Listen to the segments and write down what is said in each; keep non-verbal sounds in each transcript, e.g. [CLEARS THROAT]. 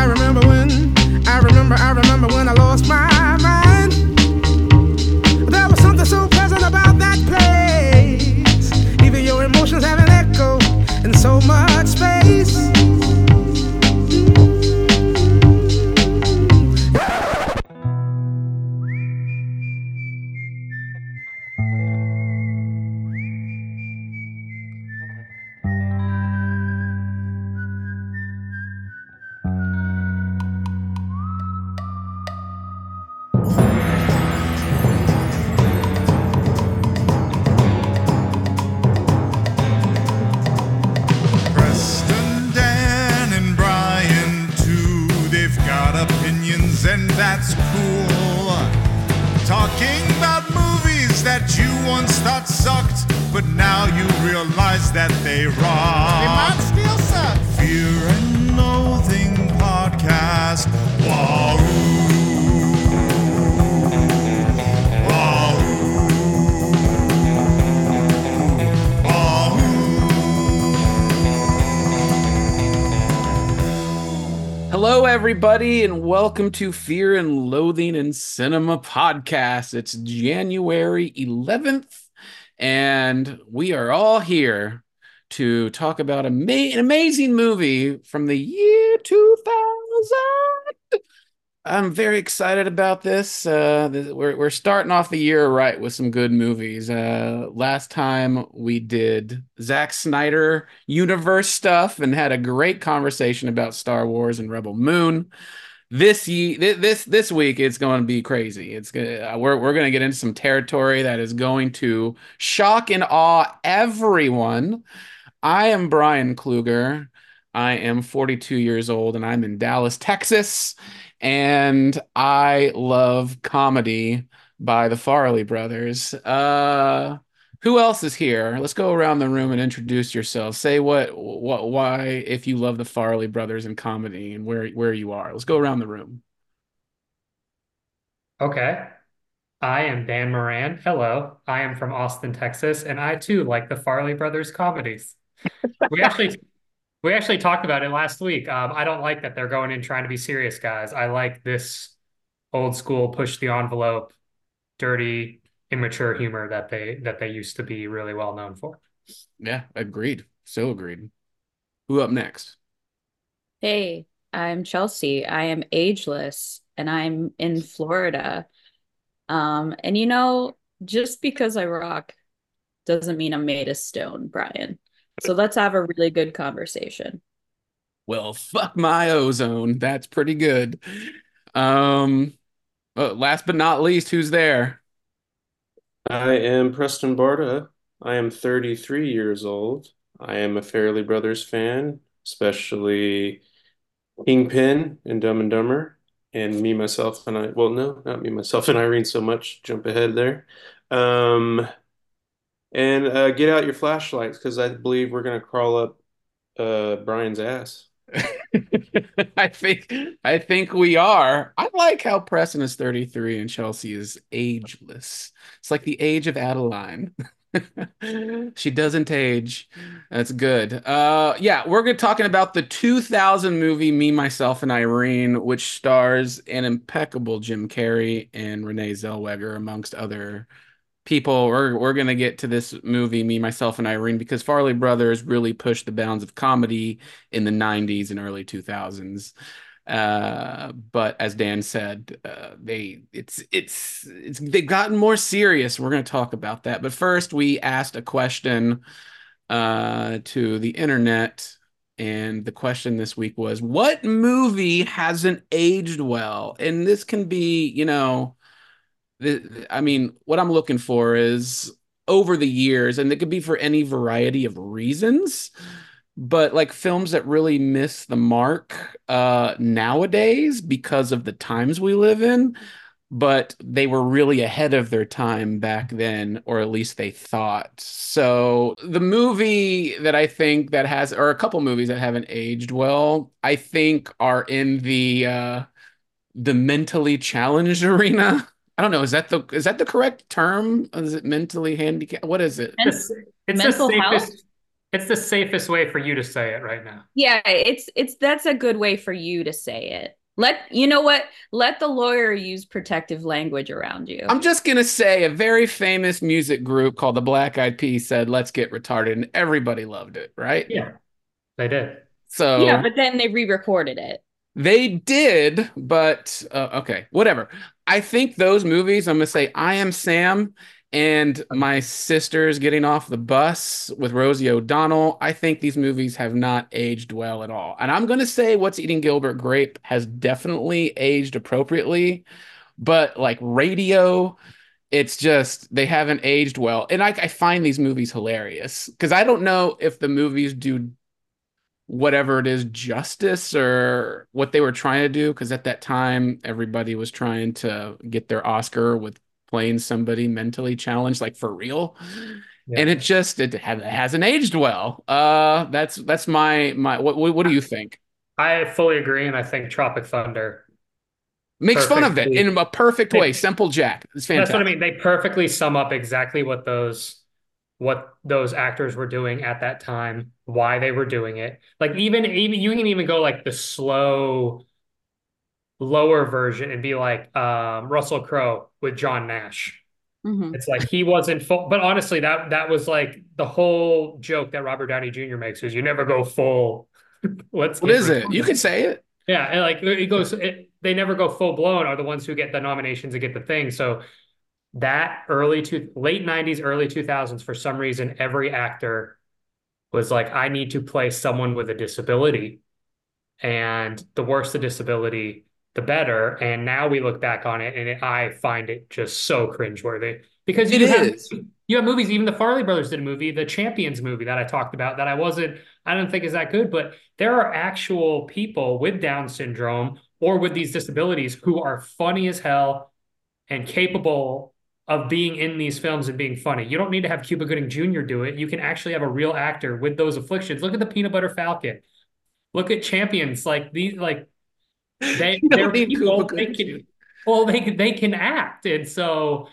I remember when, I remember, I remember when I lost my welcome to Fear and Loathing in Cinema podcast. It's January 11th, and we are all here to talk about an amazing movie from the year 2000. I'm very excited about this. Uh, we're we're starting off the year right with some good movies. Uh, last time we did Zack Snyder universe stuff and had a great conversation about Star Wars and Rebel Moon. This ye- th- this this week it's going to be crazy. It's gonna we're we're going to get into some territory that is going to shock and awe everyone. I am Brian Kluger. I am 42 years old and I'm in Dallas, Texas and I love comedy by the Farrelly brothers. Uh, who else is here? Let's go around the room and introduce yourself. Say what, what, why, if you love the Farrelly brothers and comedy, and where where you are. Let's go around the room. Okay. I am Dan Moran. Hello. I am from Austin, Texas, and I too like the Farrelly Brothers comedies. We actually [LAUGHS] we actually talked about it last week. Um, I don't like that they're going in trying to be serious guys. I like this old school push the envelope, dirty, immature humor that they that they used to be really well known for. Yeah, agreed. So agreed. Who up next? Hey, I'm Chelsea. I am ageless and I'm in Florida. Um, and you know, just because I rock doesn't mean I'm made of stone, Brian. So let's have a really good conversation. Well, fuck my ozone. That's pretty good. Um, uh, last but not least, who's there? I am Preston Barta. I am 33 years old. I am a Farrelly Brothers fan, especially Kingpin and Dumb and Dumber, and me, myself, and I. Well, no, not me, myself, and Irene so much. Jump ahead there. Um, and uh, get out your flashlights because I believe we're going to crawl up uh, Brian's ass. [LAUGHS] [LAUGHS] I think I think we are. I like how Preston is 33 and Chelsea is ageless. It's like the age of Adaline. [LAUGHS] She doesn't age. That's good. Uh yeah, we're gonna talking about the 2000 movie Me, Myself, and Irene, which stars an impeccable Jim Carrey and Renee Zellweger, amongst other people. We're we're gonna get to this movie, Me, Myself, and Irene, because Farrelly Brothers really pushed the bounds of comedy in the 90s and early 2000s. Uh, but as Dan said, uh, they it's it's it's they've gotten more serious. We're going to talk about that. But first, we asked a question uh, to the internet, and the question this week was, "What movie hasn't aged well?" And this can be, you know, I mean, what I'm looking for is over the years, and it could be for any variety of reasons but like films that really miss the mark uh nowadays because of the times we live in but they were really ahead of their time back then or at least they thought. So the movie that i think that has or a couple movies that haven't aged well i think are in the uh the mentally challenged [LAUGHS] arena i don't know is that the is that the correct term is it mentally handicapped what is it It's, it's the mental health? safest It's the safest way for you to say it right now. Yeah, it's it's that's a good way for you to say it. Let you know what? Let the lawyer use protective language around you. I'm just gonna say a very famous music group called the Black Eyed Peas said, "Let's get retarded," and everybody loved it, right? Yeah, they did. So yeah, but then they re-recorded it. They did, but uh, okay, whatever. I think those movies. I'm gonna say I Am Sam and my sister's getting off the bus with Rosie O'Donnell. I think these movies have not aged well at all. And I'm going to say What's Eating Gilbert Grape has definitely aged appropriately, but like radio, it's just they haven't aged well. And I, I find these movies hilarious because I don't know if the movies do whatever it is justice or what they were trying to do because at that time everybody was trying to get their oscar with playing somebody mentally challenged, like for real. Yeah. And it just it, it hasn't aged well. Uh, that's that's my my. What what do you think? I fully agree, and I think Tropic Thunder makes fun of it in a perfect way. Simple Jack. It's fantastic. That's what I mean. They perfectly sum up exactly what those what those actors were doing at that time, why they were doing it. Like even even you can even go like the slow lower version and be like um, Russell Crowe with John Nash. Mm-hmm. It's like he wasn't full, but honestly, that that was like the whole joke that Robert Downey Jr. makes is you never go full. [LAUGHS] What's what is it? You can say it. Yeah, and like it goes, it, they never go full blown. Are the ones who get the nominations and get the thing. So that early to late '90s, early 2000s, for some reason, every actor was like, I need to play someone with a disability, and the worse the disability, the better. And now we look back on it, and it, I find it just so cringeworthy because you it have is. you have movies. Even the Farrelly brothers did a movie, the Champions movie that I talked about that I wasn't. I don't think is that good, but there are actual people with Down syndrome or with these disabilities who are funny as hell and capable of being in these films and being funny. You don't need to have Cuba Gooding Jr. do it. You can actually have a real actor with those afflictions. Look at the Peanut Butter Falcon. Look at Champions. Like these, like they [LAUGHS] they're people they can well they can they can act and so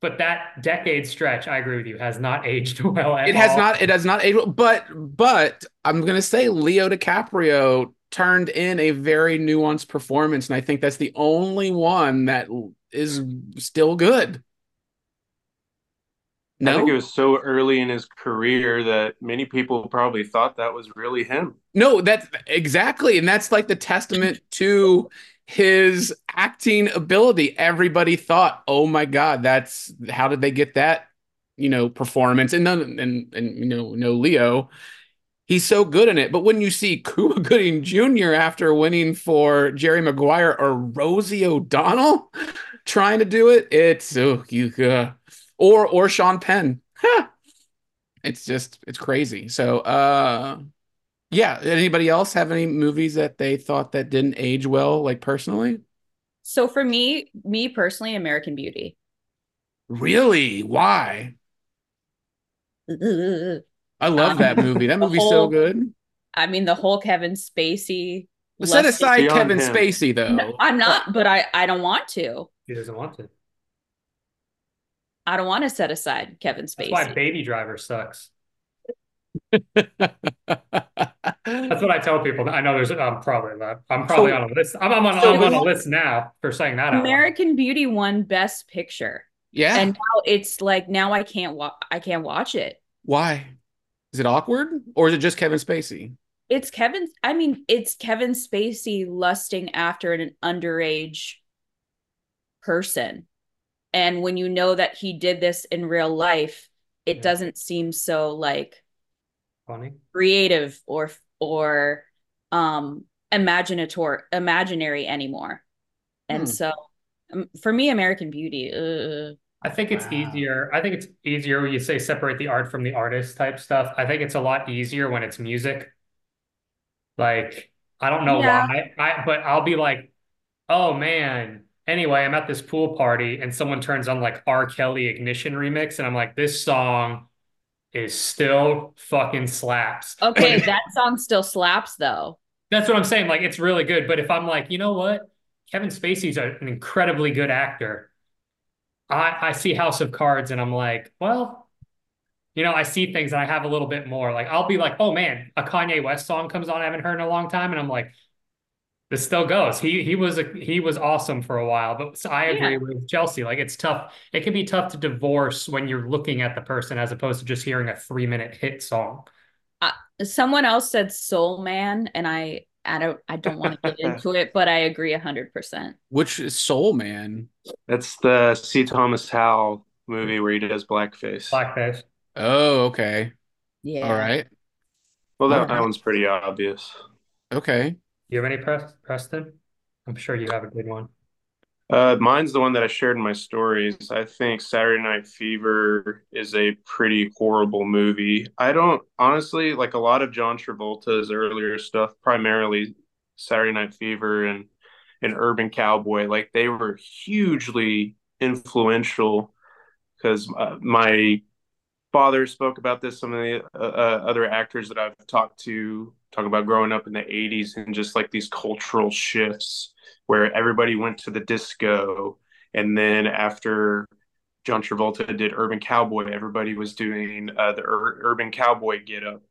but that decade stretch i agree with you has not aged [LAUGHS] well it has all. not it has not aged well but but i'm gonna say leo dicaprio turned in a very nuanced performance and i think that's the only one that is still good no? I think it was so early in his career that many people probably thought that was really him. No, that's exactly. And that's like the testament to his acting ability. Everybody thought, oh my God, that's how did they get that, you know, performance? And then, and, and, you know, no Leo, he's so good in it. But when you see Cuba [LAUGHS] Gooding Jr. after winning for Jerry Maguire or Rosie O'Donnell trying to do it, it's, oh, you, uh, or or Sean Penn. it's just it's crazy. So uh yeah, anybody else have any movies that they thought that didn't age well like personally? So for me, me personally American Beauty. Really? Why? [LAUGHS] I love um, that movie. That movie's whole, so good. I mean, the whole Kevin Spacey. Set aside Kevin him. Spacey, though. No, I'm not, but I I don't want to. He doesn't want to. I don't want to set aside Kevin Spacey. That's why Baby Driver sucks. That's what [LAUGHS] I tell people. I know there's. I'm probably not. I'm probably so, on a list. I'm, I'm on. So I'm on a list now for saying that. American Beauty won Best Picture. Yeah, and now it's like now I can't watch. I can't watch it. Why? Is it awkward or is it just Kevin Spacey? It's Kevin. I mean, it's Kevin Spacey lusting after an underage person. And when you know that he did this in real life, it yeah. doesn't seem so like funny, creative or or um imaginator imaginary anymore. And hmm. so um, for me, American Beauty, uh, I think it's wow. easier. I think it's easier when you say separate the art from the artist type stuff. I think it's a lot easier when it's music. Like, I don't know yeah. why, I, but I'll be like, oh man, Anyway, I'm at this pool party and someone turns on like R. Kelly Ignition remix, and I'm like, this song is still fucking slaps. [LAUGHS] Okay, that song still slaps though. That's what I'm saying. Like, it's really good. But if I'm like, you know what? Kevin Spacey's an incredibly good actor. I, I see House of Cards and I'm like, well, you know, I see things and I have a little bit more. Like I'll be like, oh man, a Kanye West song comes on I haven't heard in a long time, and I'm like, this still goes. He he was a he was awesome for a while, but so I agree Yeah. with Chelsea. Like it's tough. It can be tough to divorce when you're looking at the person as opposed to just hearing a three minute hit song. Uh, someone else said Soul Man, and I I don't I don't want to get [LAUGHS] into it, but I agree hundred percent. Which is Soul Man? That's the C. Thomas Howell movie where he does blackface. Blackface. Oh, okay. Yeah. All right. Well, that, Alright. that one's pretty obvious. Okay. You have any Preston? I'm sure you have a good one. Uh, mine's the one that I shared in my stories. I think Saturday Night Fever is a pretty horrible movie. I don't honestly like a lot of John Travolta's earlier stuff, primarily Saturday Night Fever and and Urban Cowboy. Like they were hugely influential because uh, my father spoke about this. Some of the uh, uh, other actors that I've talked to talk about growing up in the 80s and just like these cultural shifts where everybody went to the disco. And then after John Travolta did Urban Cowboy, everybody was doing uh, the Ur- Urban Cowboy get up.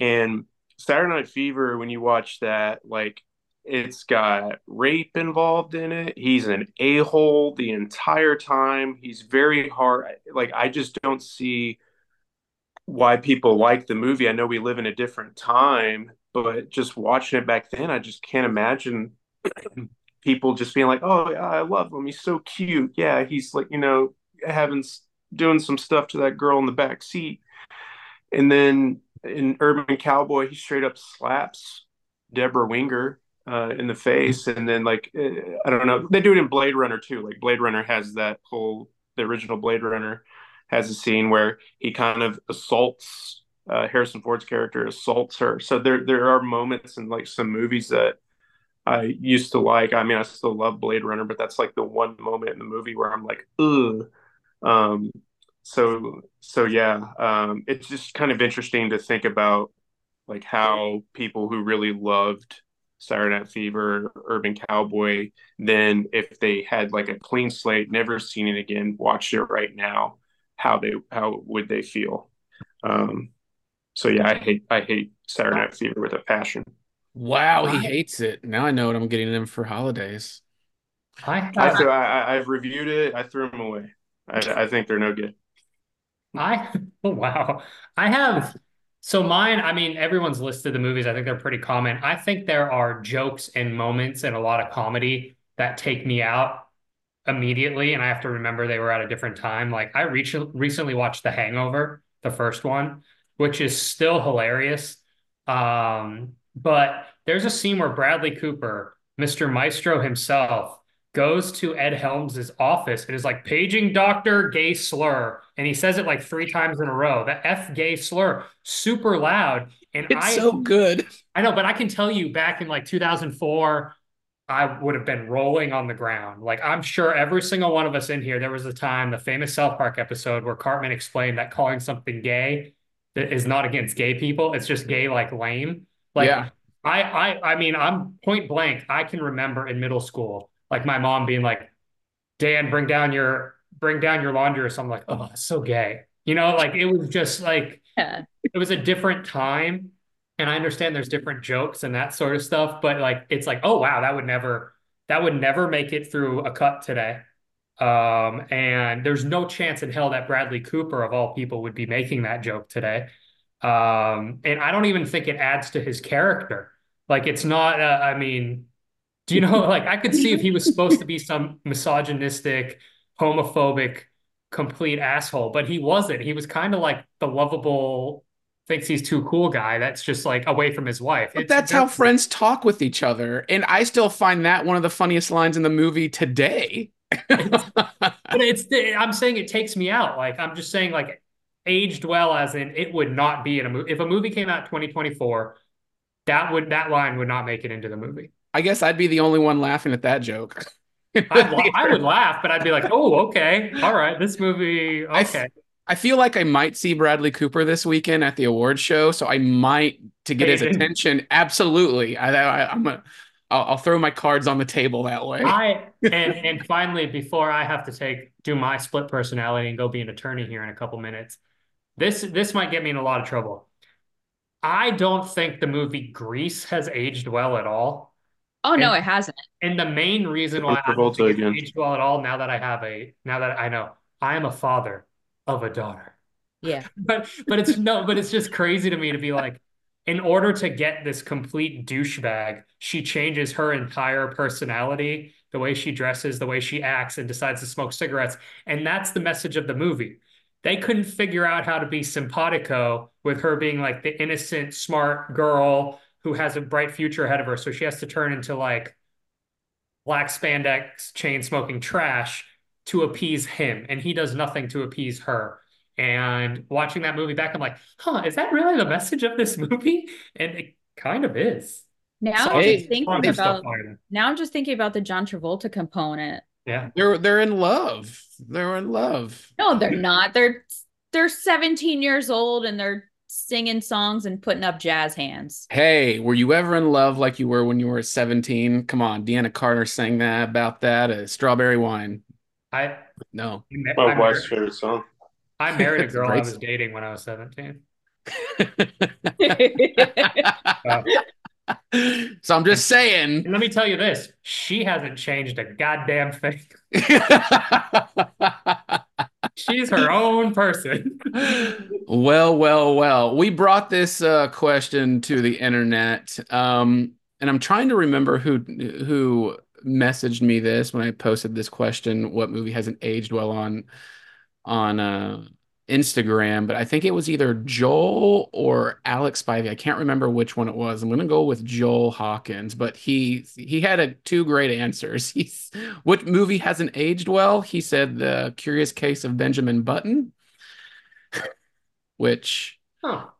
And Saturday Night Fever, when you watch that, like it's got rape involved in it. He's an a hole the entire time. He's very hard. Like, I just don't see why people like the movie. I know we live in a different time, but just watching it back then, I just can't imagine [CLEARS THROAT] people just being like, "Oh, yeah, I love him. He's so cute. Yeah, he's like, you know, having doing some stuff to that girl in the back seat." And then in Urban Cowboy, he straight up slaps Debra Winger uh, in the face, and then like uh, I don't know, they do it in Blade Runner too. Like Blade Runner has that whole the original Blade Runner has a scene where he kind of assaults uh, Harrison Ford's character assaults her. So there there are moments in like some movies that I used to like. I mean, I still love Blade Runner, but that's like the one moment in the movie where I'm like, ugh. Um, so so yeah, um, it's just kind of interesting to think about like how people who really loved Saturday Night Fever, Urban Cowboy, then if they had like a clean slate, never seen it again, watched it right now, how they how would they feel? Um, so yeah, I hate I hate Saturday Night Fever with a passion. Wow, he hates it. Now I know what I'm getting him for holidays. I I, have, threw, I I've reviewed it. I threw them away. I, I think they're no good. I [LAUGHS] oh, wow. I have so mine, I mean, everyone's listed the movies. I think they're pretty common. I think there are jokes and moments and a lot of comedy that take me out immediately, and I have to remember they were at a different time. Like I reach, recently watched The Hangover, the first one, which is still hilarious. Um, but there's a scene where Bradley Cooper, Mr. Maestro himself, goes to Ed Helms's office and is like paging Doctor Gay Slur, and he says it like three times in a row. The F gay slur, super loud, and It's I so good. I know, but I can tell you back in like 2004, I would have been rolling on the ground. Like I'm sure every single one of us in here, there was a time, the famous South Park episode where Cartman explained that calling something gay is not against gay people. It's just gay like lame. Like Yeah. I I I mean, I'm point blank. I can remember in middle school, like my mom being like, Dan, bring down your bring down your laundry or something like, oh, it's so gay. You know, like it was just like Yeah. it was a different time and i understand there's different jokes and that sort of stuff but like it's like oh wow that would never that would never make it through a cut today. Um and there's no chance in hell that bradley cooper of all people would be making that joke today. Um and i don't even think it adds to his character. Like it's not uh, i mean do you know [LAUGHS] like i could see if he was supposed to be some misogynistic homophobic complete asshole but he wasn't. He was kind of like the lovable thinks he's too cool guy that's just like away from his wife But It's- that's how friends talk with each other. And I still find that one of the funniest lines in the movie today. [LAUGHS] but it's i'm saying it takes me out like i'm just saying like aged well as in it would not be in a movie if a movie came out 2024 that would that line would not make it into the movie I guess I'd be the only one laughing at that joke. I'd la- [LAUGHS] I would laugh, but I'd be like, "Oh, okay, all right, this movie, I okay." I feel like I might see Bradley Cooper this weekend at the award show, so I might to get his [LAUGHS] attention. Absolutely, I, I, I'm a, I'll, I'll throw my cards on the table that way. I [LAUGHS] and and finally, before I have to take do my split personality and go be an attorney here in a couple minutes, this this might get me in a lot of trouble. I don't think the movie Grease has aged well at all. Oh no, it hasn't. And the main reason why I John don't think it's again. aged well at all, now that I have a now that I know I am a father of a daughter. Yeah. [LAUGHS] But but it's no, but it's just crazy to me to be like, in order to get this complete douchebag, she changes her entire personality, the way she dresses, the way she acts, and decides to smoke cigarettes. And that's the message of the movie. They couldn't figure out how to be simpatico with her being like the innocent, smart girl who has a bright future ahead of her. So she has to turn into like black spandex chain smoking trash to appease him. And he does nothing to appease her. And watching that movie back, I'm like, huh, is that really the message of this [LAUGHS] movie? And it kind of is. Now So I'm just thinking about now I'm just thinking about the John Travolta component. Yeah. They're they're in love. They're in love. No, they're not. They're they're 17 years old and they're singing songs and putting up jazz hands. Hey, were you ever in love like you were when you were 17? Come on, Deana Carter sang that about that. Uh, strawberry wine. I No. I, My married, wife's favorite song. I married a [LAUGHS] girl I was song. dating when I was 17. [LAUGHS] so I'm just saying. Let me tell you this, she hasn't changed a goddamn thing. [LAUGHS] She's her own person. well, well, well. We brought this uh, question to the internet, um, and I'm trying to remember who who messaged me this when I posted this question. What movie hasn't aged well on on uh, Instagram? But I think it was either Joel or Alex Spivey. I can't remember which one it was. I'm going to go with Joel Hawkins, but he he had a, two great answers. [LAUGHS] He's what movie hasn't aged well? He said The Curious Case of Benjamin Button, [LAUGHS] which Huh.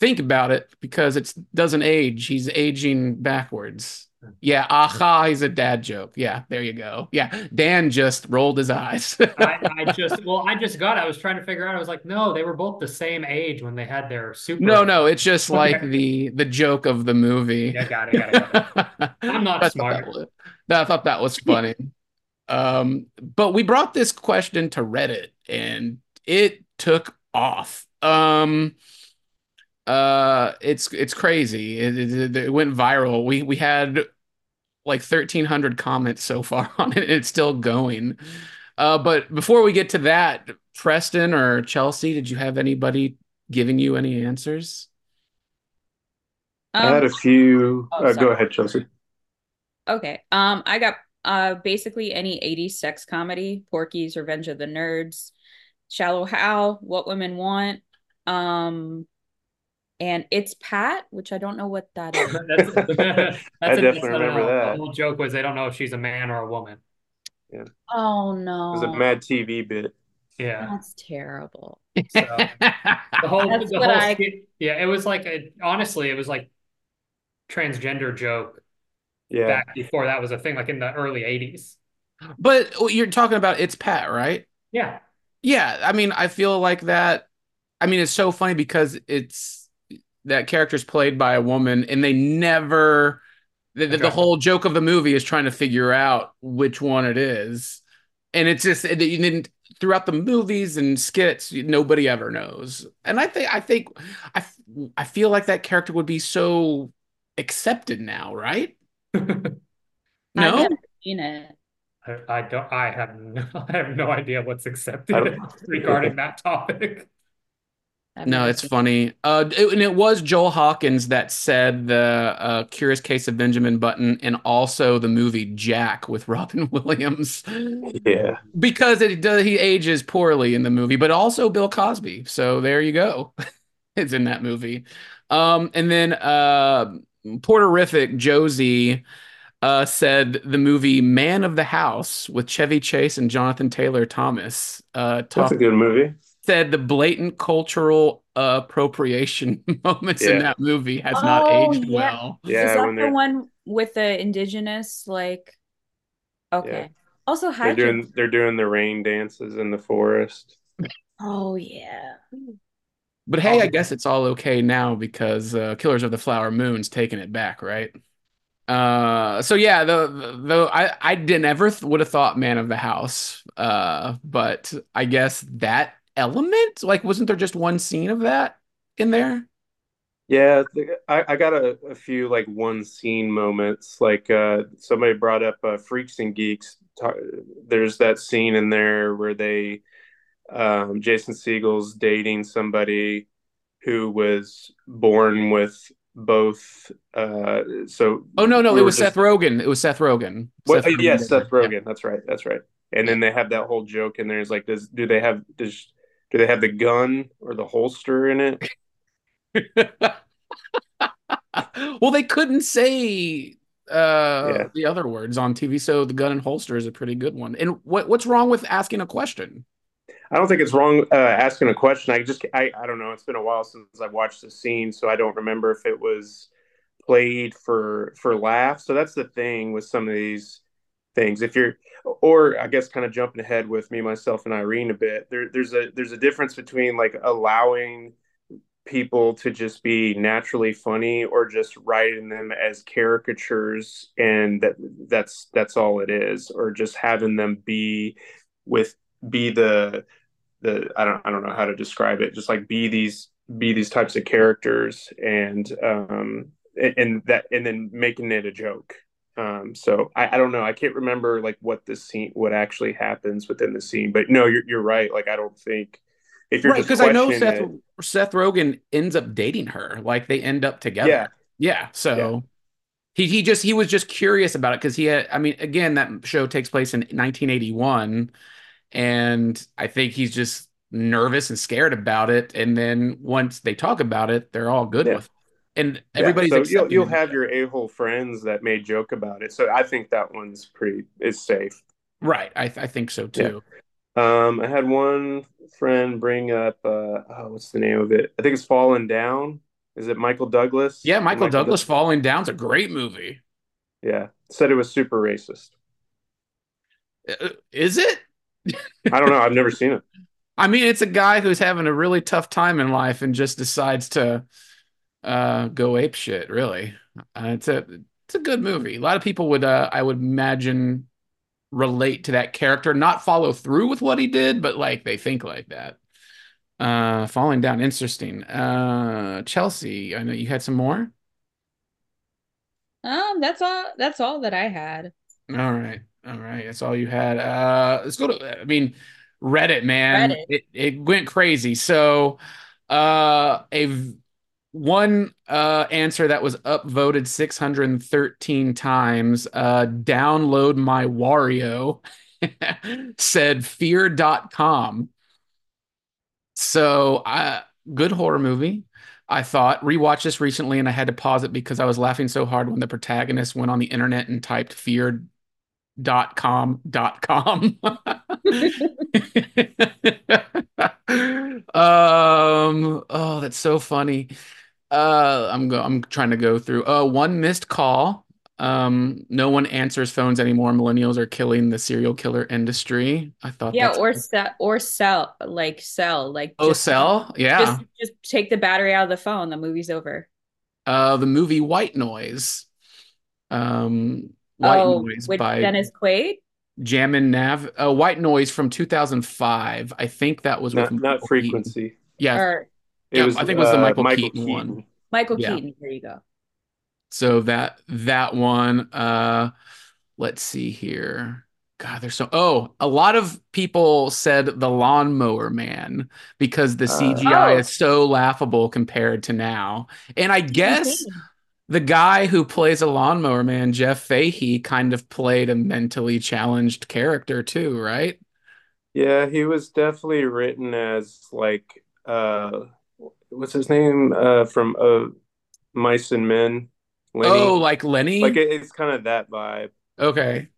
think about it because it doesn't age. He's aging backwards. Yeah, aha, he's a dad joke. Yeah, there you go. Yeah, Dan just rolled his eyes. [LAUGHS] I, I just well, I just got. it. I was trying to figure out. I was like, no, they were both the same age when they had their super. no, no, it's just like the the joke of the movie. Yeah, got it, got it, got it. [LAUGHS] I'm not smart. was- I thought that was funny. um, but we brought this question to Reddit and it took off. Um, uh, it's it's crazy. It, it, it went viral. We we had like 1,300 comments so far [LAUGHS] on it. And it's still going. Uh, but before we get to that, Preston or Chelsea, did you have anybody giving you any answers? I had a Um, few. oh, uh, go ahead, Chelsea. okay. Um, I got uh basically any 80s sex comedy, Porky's, Revenge of the Nerds, Shallow Hal, What Women Want, um, and It's Pat, which I don't know what that [LAUGHS] is. That's, [LAUGHS] that's I a- definitely that's a- remember The whole joke was they don't know if she's a man or a woman. Yeah. Oh no. It was a Mad TV bit. Yeah. That's terrible. So [LAUGHS] the whole, That's the what whole I- skit- yeah, it was like a honestly, it was like transgender joke Yeah. back before that was a thing, like in the early 80s. but oh, you're talking about it's Pat, right? Yeah. Yeah, I mean, I feel like that. I mean, it's so funny because it's that character's played by a woman, and they never. The, the, the whole joke of the movie is trying to figure out which one it is, and it's just it, you didn't throughout the movies and skits, nobody ever knows. And I think I think I f- I feel like that character would be so accepted now, right? I've [LAUGHS] No, never seen it. I, I don't I have no [LAUGHS] I have no idea what's accepted [LAUGHS] regarding that topic. I've No, it's funny. Uh, it- and it was Joel Hawkins that said the uh, Curious Case of Benjamin Button and also the movie Jack with [LAUGHS] Robin Williams Yeah. because it does he ages poorly in the movie, but also Bill Cosby. So there you go. [LAUGHS] it's in that movie. Um, and then uh, Porterific Josie uh, said the movie Man of the House with Chevy Chase and Jonathan Taylor Thomas uh, That's a good movie. Said the blatant cultural uh, appropriation [LAUGHS] moments in that movie has not Oh, aged yeah. well. Is that the one with the indigenous like okay. Also they're doing they're doing the rain dances in the forest. Oh yeah. But hey, I guess it's all okay now because uh, Killers of the Flower Moon's taking it back, right? Uh, so yeah, the the I I didn't ever th- would have thought Man of the House, uh, but I guess that element? Like, wasn't there just one scene of that in there? Yeah, I, I got a, a few like one scene moments. Like uh, somebody brought up uh, Freaks and Geeks. There's that scene in there where they um, Jason Segel's dating somebody who was born with both. Uh, so Oh no, no, we it was just Seth Rogen. It was Seth Rogen. Well, Seth yes. Seth Rogen. That's right. That's right. And then they have that whole joke in there. Is like, does do they have does do they have the gun or the holster in it? [LAUGHS] Well, they couldn't say uh Yeah. the other words on TV, so the gun and holster is a pretty good one. And what what's wrong with asking a question? I don't think it's wrong uh, asking a question. I just I I don't know. It's been a while since I've watched the scene, so I don't remember if it was played for for laughs. So that's the thing with some of these things. If you're or I guess kind of jumping ahead with me, myself, and Irene a bit. There, there's a there's a difference between like allowing people to just be naturally funny or just writing them as caricatures and that that's that's all it is or just having them be with be the the I don't I don't know how to describe it just like be these be these types of characters and um and, and that and then making it a joke um so I, I don't know I can't remember like what the scene what actually happens within the scene but no you're you're right like I don't think if you're Right, just because I know Seth it, Seth Rogen ends up dating her. Like they end up together. Yeah. Yeah. So he he just he was just curious about it because he had I mean, again, that show takes place in 1981, and I think he's just nervous and scared about it. And then once they talk about it, they're all good Yeah. with And Yeah, everybody's so you'll you'll have your a-hole friends that may joke about it. So I think that one's pretty is safe. right. I I think so too. Um, I had one friend bring up uh oh, what's the name of it? I think it's Fallen Down. Is it Michael Douglas? Yeah, Michael Douglas Doug- Falling Down's a great movie. Yeah, said it was super racist. Uh, Is it? I don't know. I've never seen it. [LAUGHS] I mean, it's a guy who's having a really tough time in life and just decides to uh, go ape shit. Really, uh, it's a it's a good movie. A lot of people would, uh, I would imagine, relate to that character, not follow through with what he did, but like they think like that. Uh, falling down, interesting. Uh, Chelsea, I know you had some more. Um, that's all that's all that I had. All right, all right, that's all you had. Uh, let's go to. I mean, Reddit, man, Reddit. it it went crazy. So, uh, a one uh answer that was upvoted 613 times. Uh, download my Wario [LAUGHS] said fear.com. So, uh, good horror movie. I thought rewatched this recently and I had to pause it because I was laughing so hard when the protagonist went on the internet and typed fear dot com dot com [LAUGHS] [LAUGHS] um oh that's so funny uh i'm go i'm trying to go through uh one missed call um no one answers phones anymore millennials are killing the serial killer industry i thought Yeah, or sell or sell like sell like oh just cell yeah just just take the battery out of the phone. The movie's over. uh the movie white noise um white oh, noise with by Dennis Quaid. Jammin' Nav, uh, White Noise from 2005. I think that was with Not not frequency. Yeah, Or It Yeah, was I think it was the uh, Michael Keaton one. Michael Yeah. Keaton. There you go. so that that one. Uh, let's see here. God, there's so. Oh, a lot of people said the Lawnmower Man because the Uh, CGI Oh. is so laughable compared to now. And I guess the guy who plays a Lawnmower Man, Jeff Fahey, kind of played a mentally challenged character too, right? Yeah, he was definitely written as like uh what's his name? Uh from uh Mice and Men. Lenny. Oh, like Lenny. like it, it's kind of that vibe. okay.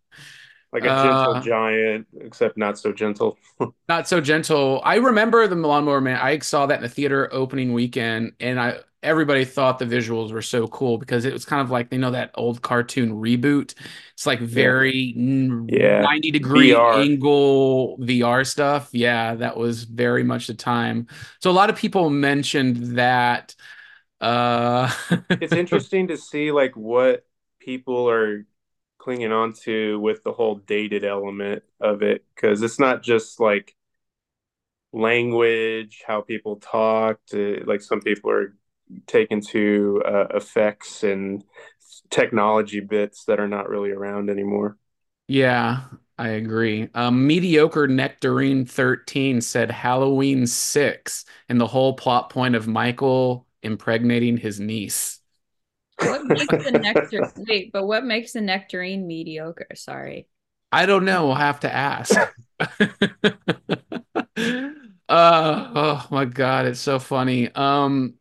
Like a gentle Uh, giant, except not so gentle. [LAUGHS] Not so gentle. I remember the Lawnmower Man. I saw that in the theater opening weekend, and I everybody thought the visuals were so cool because it was kind of like you know that old cartoon reboot. It's like very Yeah. 90 degree VR. angle VR stuff. Yeah, that was very much the time. So a lot of people mentioned that. Uh, [LAUGHS] It's interesting to see like what people are clinging on to with the whole dated element of it because it's not just like language, how people talk. To, like some people are taken to uh, effects and technology bits that are not really around anymore. Yeah, I agree. Um, Mediocre Nectarine 13 said Halloween 6 and the whole plot point of Michael impregnating his niece. What makes the [LAUGHS] nectar wait, but what makes the nectarine mediocre? Sorry. I don't know. We'll have to ask. [LAUGHS] uh, oh my God, it's so funny. Um,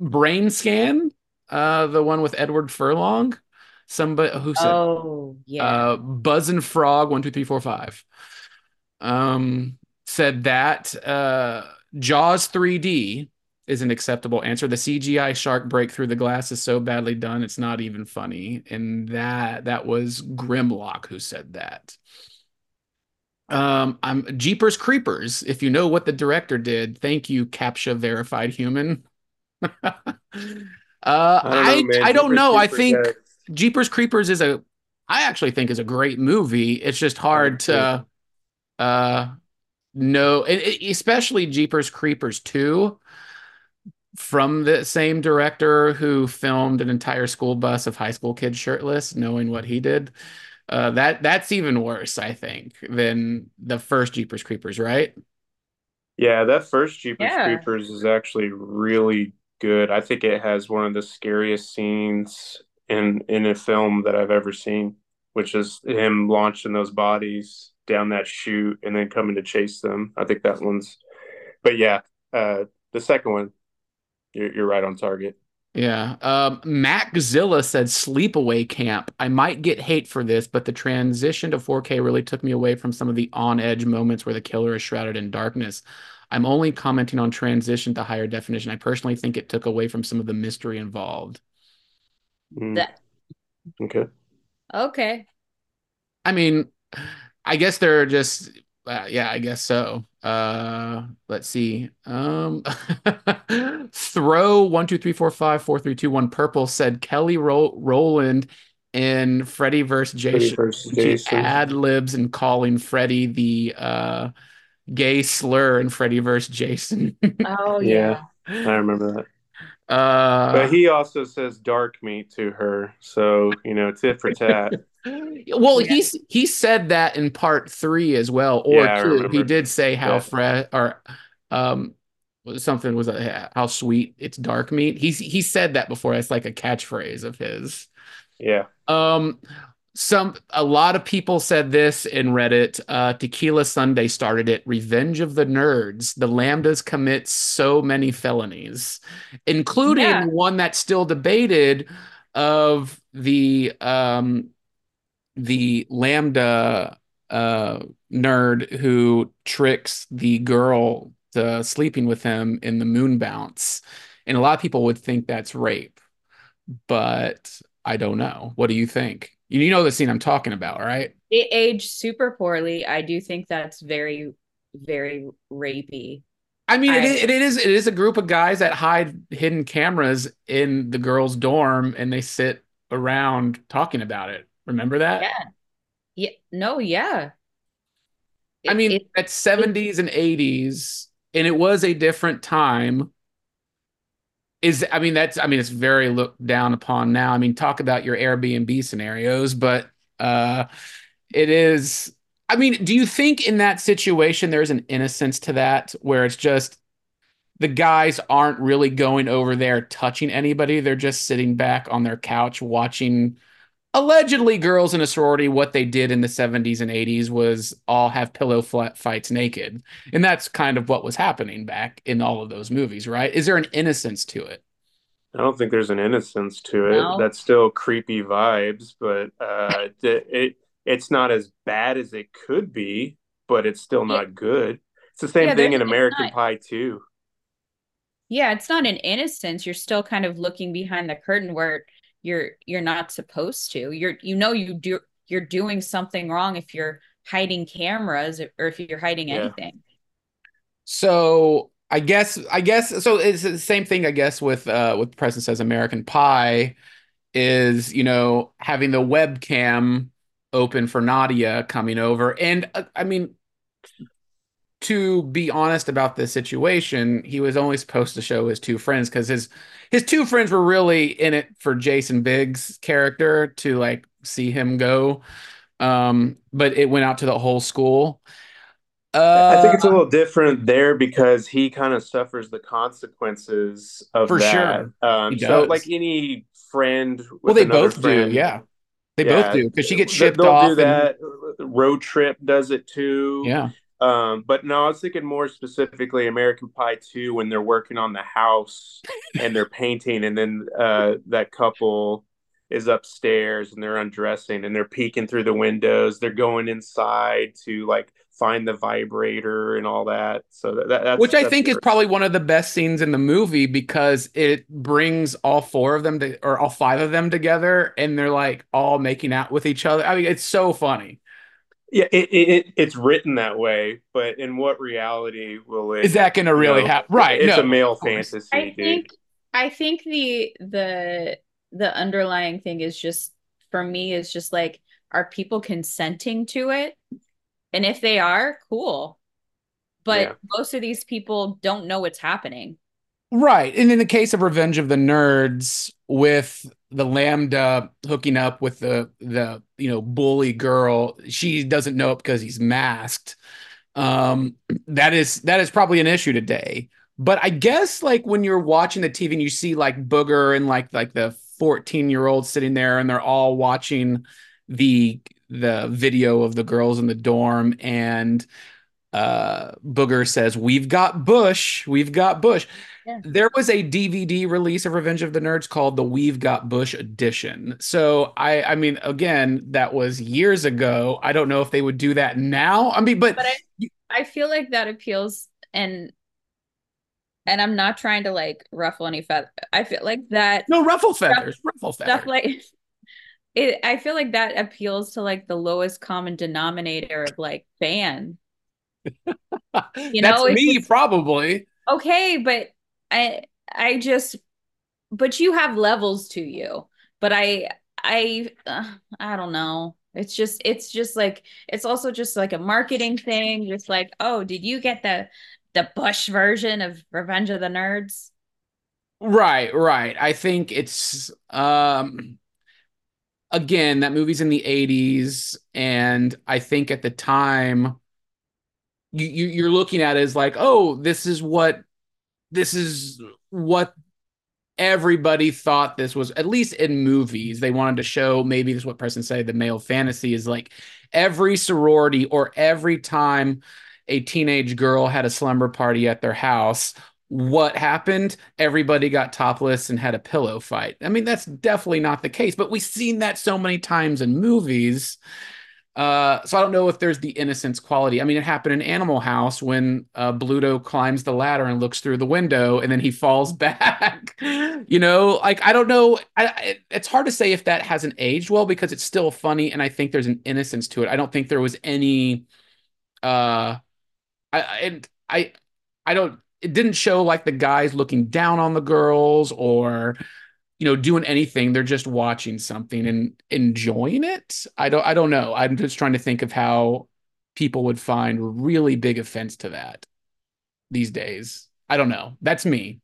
Brain Scan, uh, the one with Edward Furlong. Somebody who said Oh, yeah. uh Buzz and Frog one, two, three, four, five. Um said that uh Jaws 3D is an acceptable answer. The CGI shark break through the glass is so badly done, it's not even funny. And that that was Grimlock who said that. Um, I'm Jeepers Creepers. If you know what the director did, thank you, CAPTCHA verified human. [LAUGHS] uh, I man. I don't Jeepers know. I think had- Jeepers Creepers is a I actually think is a great movie. It's just hard to uh know, and it- especially Jeepers Creepers 2 from the same director who filmed an entire school bus of high school kids shirtless, knowing what he did. Uh, that that's even worse, I think, than the first Jeepers Creepers, right? Yeah, that first Jeepers Yeah. Creepers is actually really good. I think it has one of the scariest scenes in in a film that I've ever seen, which is him launching those bodies down that chute and then coming to chase them. I think that one's, but yeah, uh, the second one, you're you're right on target. Yeah. Um, Maczilla said Sleepaway Camp. I might get hate for this, but the transition to 4K really took me away from some of the on-edge moments where the killer is shrouded in darkness. I'm only commenting on transition to higher definition. I personally think it took away from some of the mystery involved. Mm, That okay. okay. I mean, I guess they're just uh, yeah, I guess so. Uh, let's see. Um, [LAUGHS] throw one, two, three, four, five, four, three, two, one. Purple said Kelly Ro- Rowland in Freddy vs. Freddy Jason. versus Jason. ad libs and calling Freddy the uh, gay slur in Freddy vs. Jason. [LAUGHS] Oh Yeah. yeah. I remember that. uh, But he also says dark meat to her, so you know, tit for tat. [LAUGHS] Well, Yeah. he's he said that in part three as well, or Yeah, two. He did say how Yeah. fresh or um something was uh, how sweet it's dark meat. He's he said that before. That's like a catchphrase of his. Yeah. Um, some a lot of people said this in Reddit. Uh, Tequila Sunday started it. Revenge of the Nerds. The Lambdas commit so many felonies, including Yeah. one that's still debated of the um the Lambda uh nerd who tricks the girl to sleeping with him in the moon bounce. And a lot of people would think that's rape but I don't know. What do you think? You know the scene I'm talking about, right? It aged super poorly. I do think that's very, very rapey. I mean, I- is, it is it is a group of guys that hide hidden cameras in the girls' dorm, and they sit around talking about it. Remember that? Yeah. Yeah. No, yeah. I It- mean, it- at 70s and 80s, and it was a different time. Is I mean, that's I mean, it's very looked down upon now. I mean, talk about your Airbnb scenarios, but uh it is I mean, do you think in that situation there's an innocence to that where it's just the guys aren't really going over there touching anybody, they're just sitting back on their couch watching allegedly girls in a sorority what they did in the 70s and 80s was all have pillow flat fights naked and that's kind of what was happening back in all of those movies right is there an innocence to it I don't think there's an innocence to it. No. That's still creepy vibes, but uh, [LAUGHS] it, it it's not as bad as it could be, but it's still Yeah. not good. It's the same Yeah, thing in American not- Pie too. yeah, it's not an innocence. You're still kind of looking behind the curtain where you're you're not supposed to. You're you know you do you're doing something wrong if you're hiding cameras or if you're hiding Yeah. anything. so i guess i guess so it's the same thing i guess with uh with preston says american pie is you know having the webcam open for nadia coming over and uh, i mean to be honest about the situation, he was only supposed to show his two friends because his his two friends were really in it for Jason Biggs' character to like see him go. Um, but it went out to the whole school. Uh, I think it's a Uh, little different there because he kind of suffers the consequences of for that. sure, Um, so like any friend Well, they both do. Yeah, they both do because she gets shipped off and that. Road Trip does it too. yeah. Um, but no, I was thinking more specifically American Pie 2 when they're working on the house and they're painting, and then uh, that couple is upstairs and they're undressing and they're peeking through the windows. They're going inside to like find the vibrator and all that. So that, that Which I that's think is probably one of the best scenes in the movie because it brings all four of them to, or all five of them together and they're like all making out with each other. I mean, it's so funny. Yeah, it, it, it it's written that way, but in what reality will it? Is that going to You really know, happen? Right. it's No, a male of fantasy, I dude. think I think the the the underlying thing is just for me is just like are people consenting to it? And if they are, cool. But Yeah. most of these people don't know what's happening. Right. And in the case of Revenge of the Nerds, with the Lambda hooking up with the the you know bully girl, she doesn't know it because he's masked. Um, that is that is probably an issue today. But I guess like when you're watching the TV and you see like Booger and like like the 14 year old sitting there and they're all watching the the video of the girls in the dorm and uh Booger says, We've got Bush, we've got Bush. Yeah. There was a DVD release of Revenge of the Nerds called the We've Got Bush edition. So I I mean again, that was years ago. I don't know if they would do that now. I mean, but But I I feel like that appeals and and I'm not trying to like ruffle any feather. I feel like that no ruffle feathers, ruffle feathers. stuff feathers. like it I feel like that appeals to like the lowest common denominator of like fan. [LAUGHS] You know, it's me just- probably. Okay, but I I just but you have levels to you. But I I uh, I don't know. It's just it's just like it's also just like a marketing thing. Just like, oh, did you get the the Bush version of Revenge of the Nerds? Right, right. I think it's um again, that movie's in the 80s, and I think at the time you, you you're looking at it as like, oh, this is what this is what everybody thought this was at least in movies. They wanted to show maybe this is what Preston said the male fantasy is like every sorority or every time a teenage girl had a slumber party at their house what happened? Everybody got topless and had a pillow fight. I mean that's definitely not the case but we've seen that so many times in movies uh, so I don't know if there's the innocence quality. I mean, it happened in Animal House when uh, Bluto climbs the ladder and looks through the window, and then he falls [LAUGHS] back. you know, like I don't know. I, it, it's hard to say if that hasn't aged well because it's still funny, and I think there's an innocence to it. I don't think there was any. Uh, I and I, I don't. It didn't show like the guys looking down on the girls or you know doing anything they're just watching something and enjoying it i don't i don't know i'm just trying to think of how people would find really big offense to that these days i don't know that's me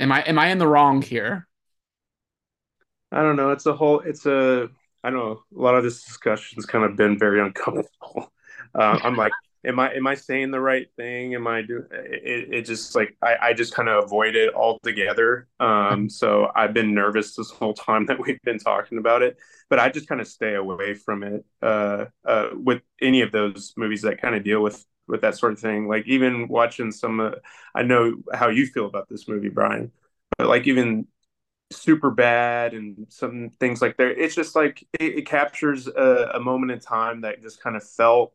am i am i in the wrong here I don't know. It's a whole. It's a. I don't know. A lot of this discussion's kind of been very uncomfortable. [LAUGHS] Uh, I'm like, am I am I saying the right thing? Am I doing it? It just like I, I just kind of avoid it altogether. Um, so I've been nervous this whole time [LAUGHS] that we've been talking about it, but I just kind of stay away from it. Uh, uh, with any of those movies that kind of deal with with that sort of thing. Like even watching some. Uh, I know how you feel about this movie, Brian, but like even Superbad and some things like there it's just like it, it captures a, a, moment in time that just kind of felt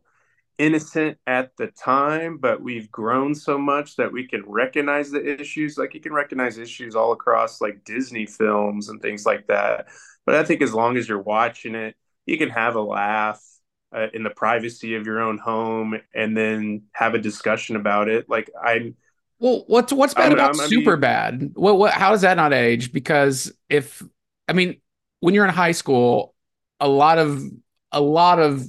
innocent at the time but we've grown so much that we can recognize the issues like you can recognize issues all across like disney films and things like that but i think as long as you're watching it you can have a laugh uh, in the privacy of your own home and then have a discussion about it like i'm well, what's what's bad I'm, about I'm, super mean, bad? Well, what how does that not age? Because if I mean, when you're in high school, a lot of a lot of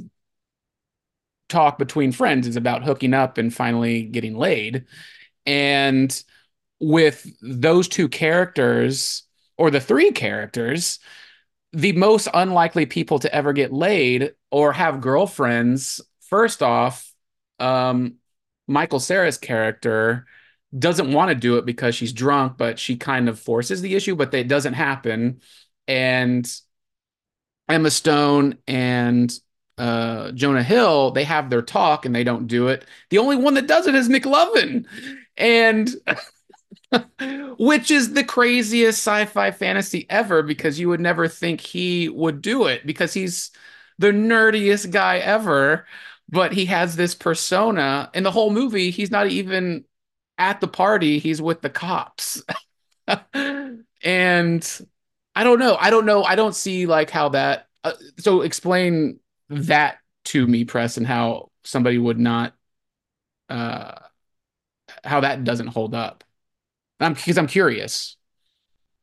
talk between friends. is about hooking up and finally getting laid. And with those two characters, or the three characters, the most unlikely people to ever get laid or have girlfriends, first off, um, Michael Cera's character doesn't want to do it because she's drunk, but she kind of forces the issue, but it doesn't happen. And Emma Stone and uh, Jonah Hill, they have their talk and they don't do it. The only one that does it is McLovin. And [LAUGHS] which is the craziest sci-fi fantasy ever because you would never think he would do it because he's the nerdiest guy ever but he has this persona in the whole movie he's not even at the party he's with the cops [LAUGHS] and i don't know i don't know i don't see like how that uh, so explain that to me press and how somebody would not uh how that doesn't hold up I'm because I'm curious.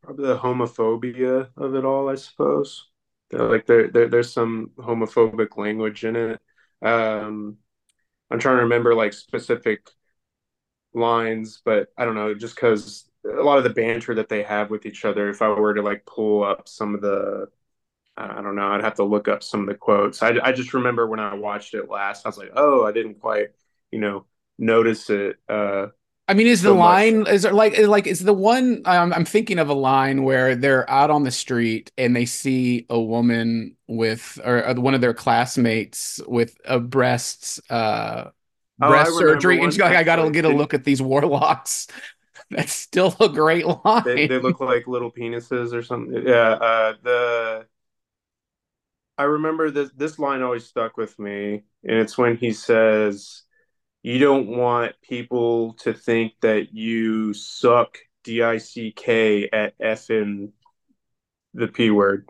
Probably the homophobia of it all, I suppose. Like there, there, there's some homophobic language in it. Um, I'm trying to remember like specific lines, but I don't know, just because a lot of the banter that they have with each other. If I were to like pull up some of the, I don't know, I'd have to look up some of the quotes. I, I just remember when I watched it last, I was like, oh, I didn't quite, you know, notice it. Uh, I mean, is the line is there like like is the one um, I'm thinking of a line where they're out on the street and they see a woman with or, one of their classmates with a breasts uh oh, breast surgery and she's like I got to get a look at these warlocks. [LAUGHS] That's still a great line. They, they, look like little penises or something. Yeah, uh the I remember this this line always stuck with me and it's when he says you don't want people to think that you suck D I C K at effing the P word.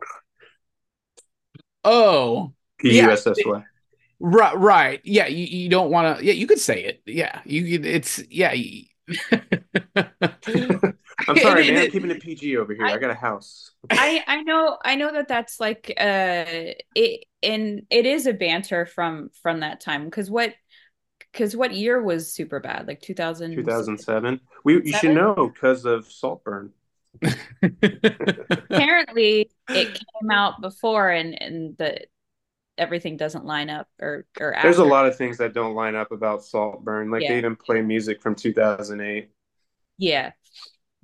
Oh, P U S S Y. Right, right. Yeah, you, you don't want to. Yeah, you could say it. Yeah, you. It's yeah. [LAUGHS] [LAUGHS] I'm [LAUGHS] sorry, man. I'm keeping it PG over here. I, I, got a house. [LAUGHS] I I know I know that that's like uh it and it is a banter from from that time because what because what year was Superbad? Like 2000 2007. We you should know because of Saltburn. [LAUGHS] Apparently, it came out before, and and the everything doesn't line up or or after. There's a lot of things that don't line up about Saltburn. Like yeah. they even play music from 2008. Yeah,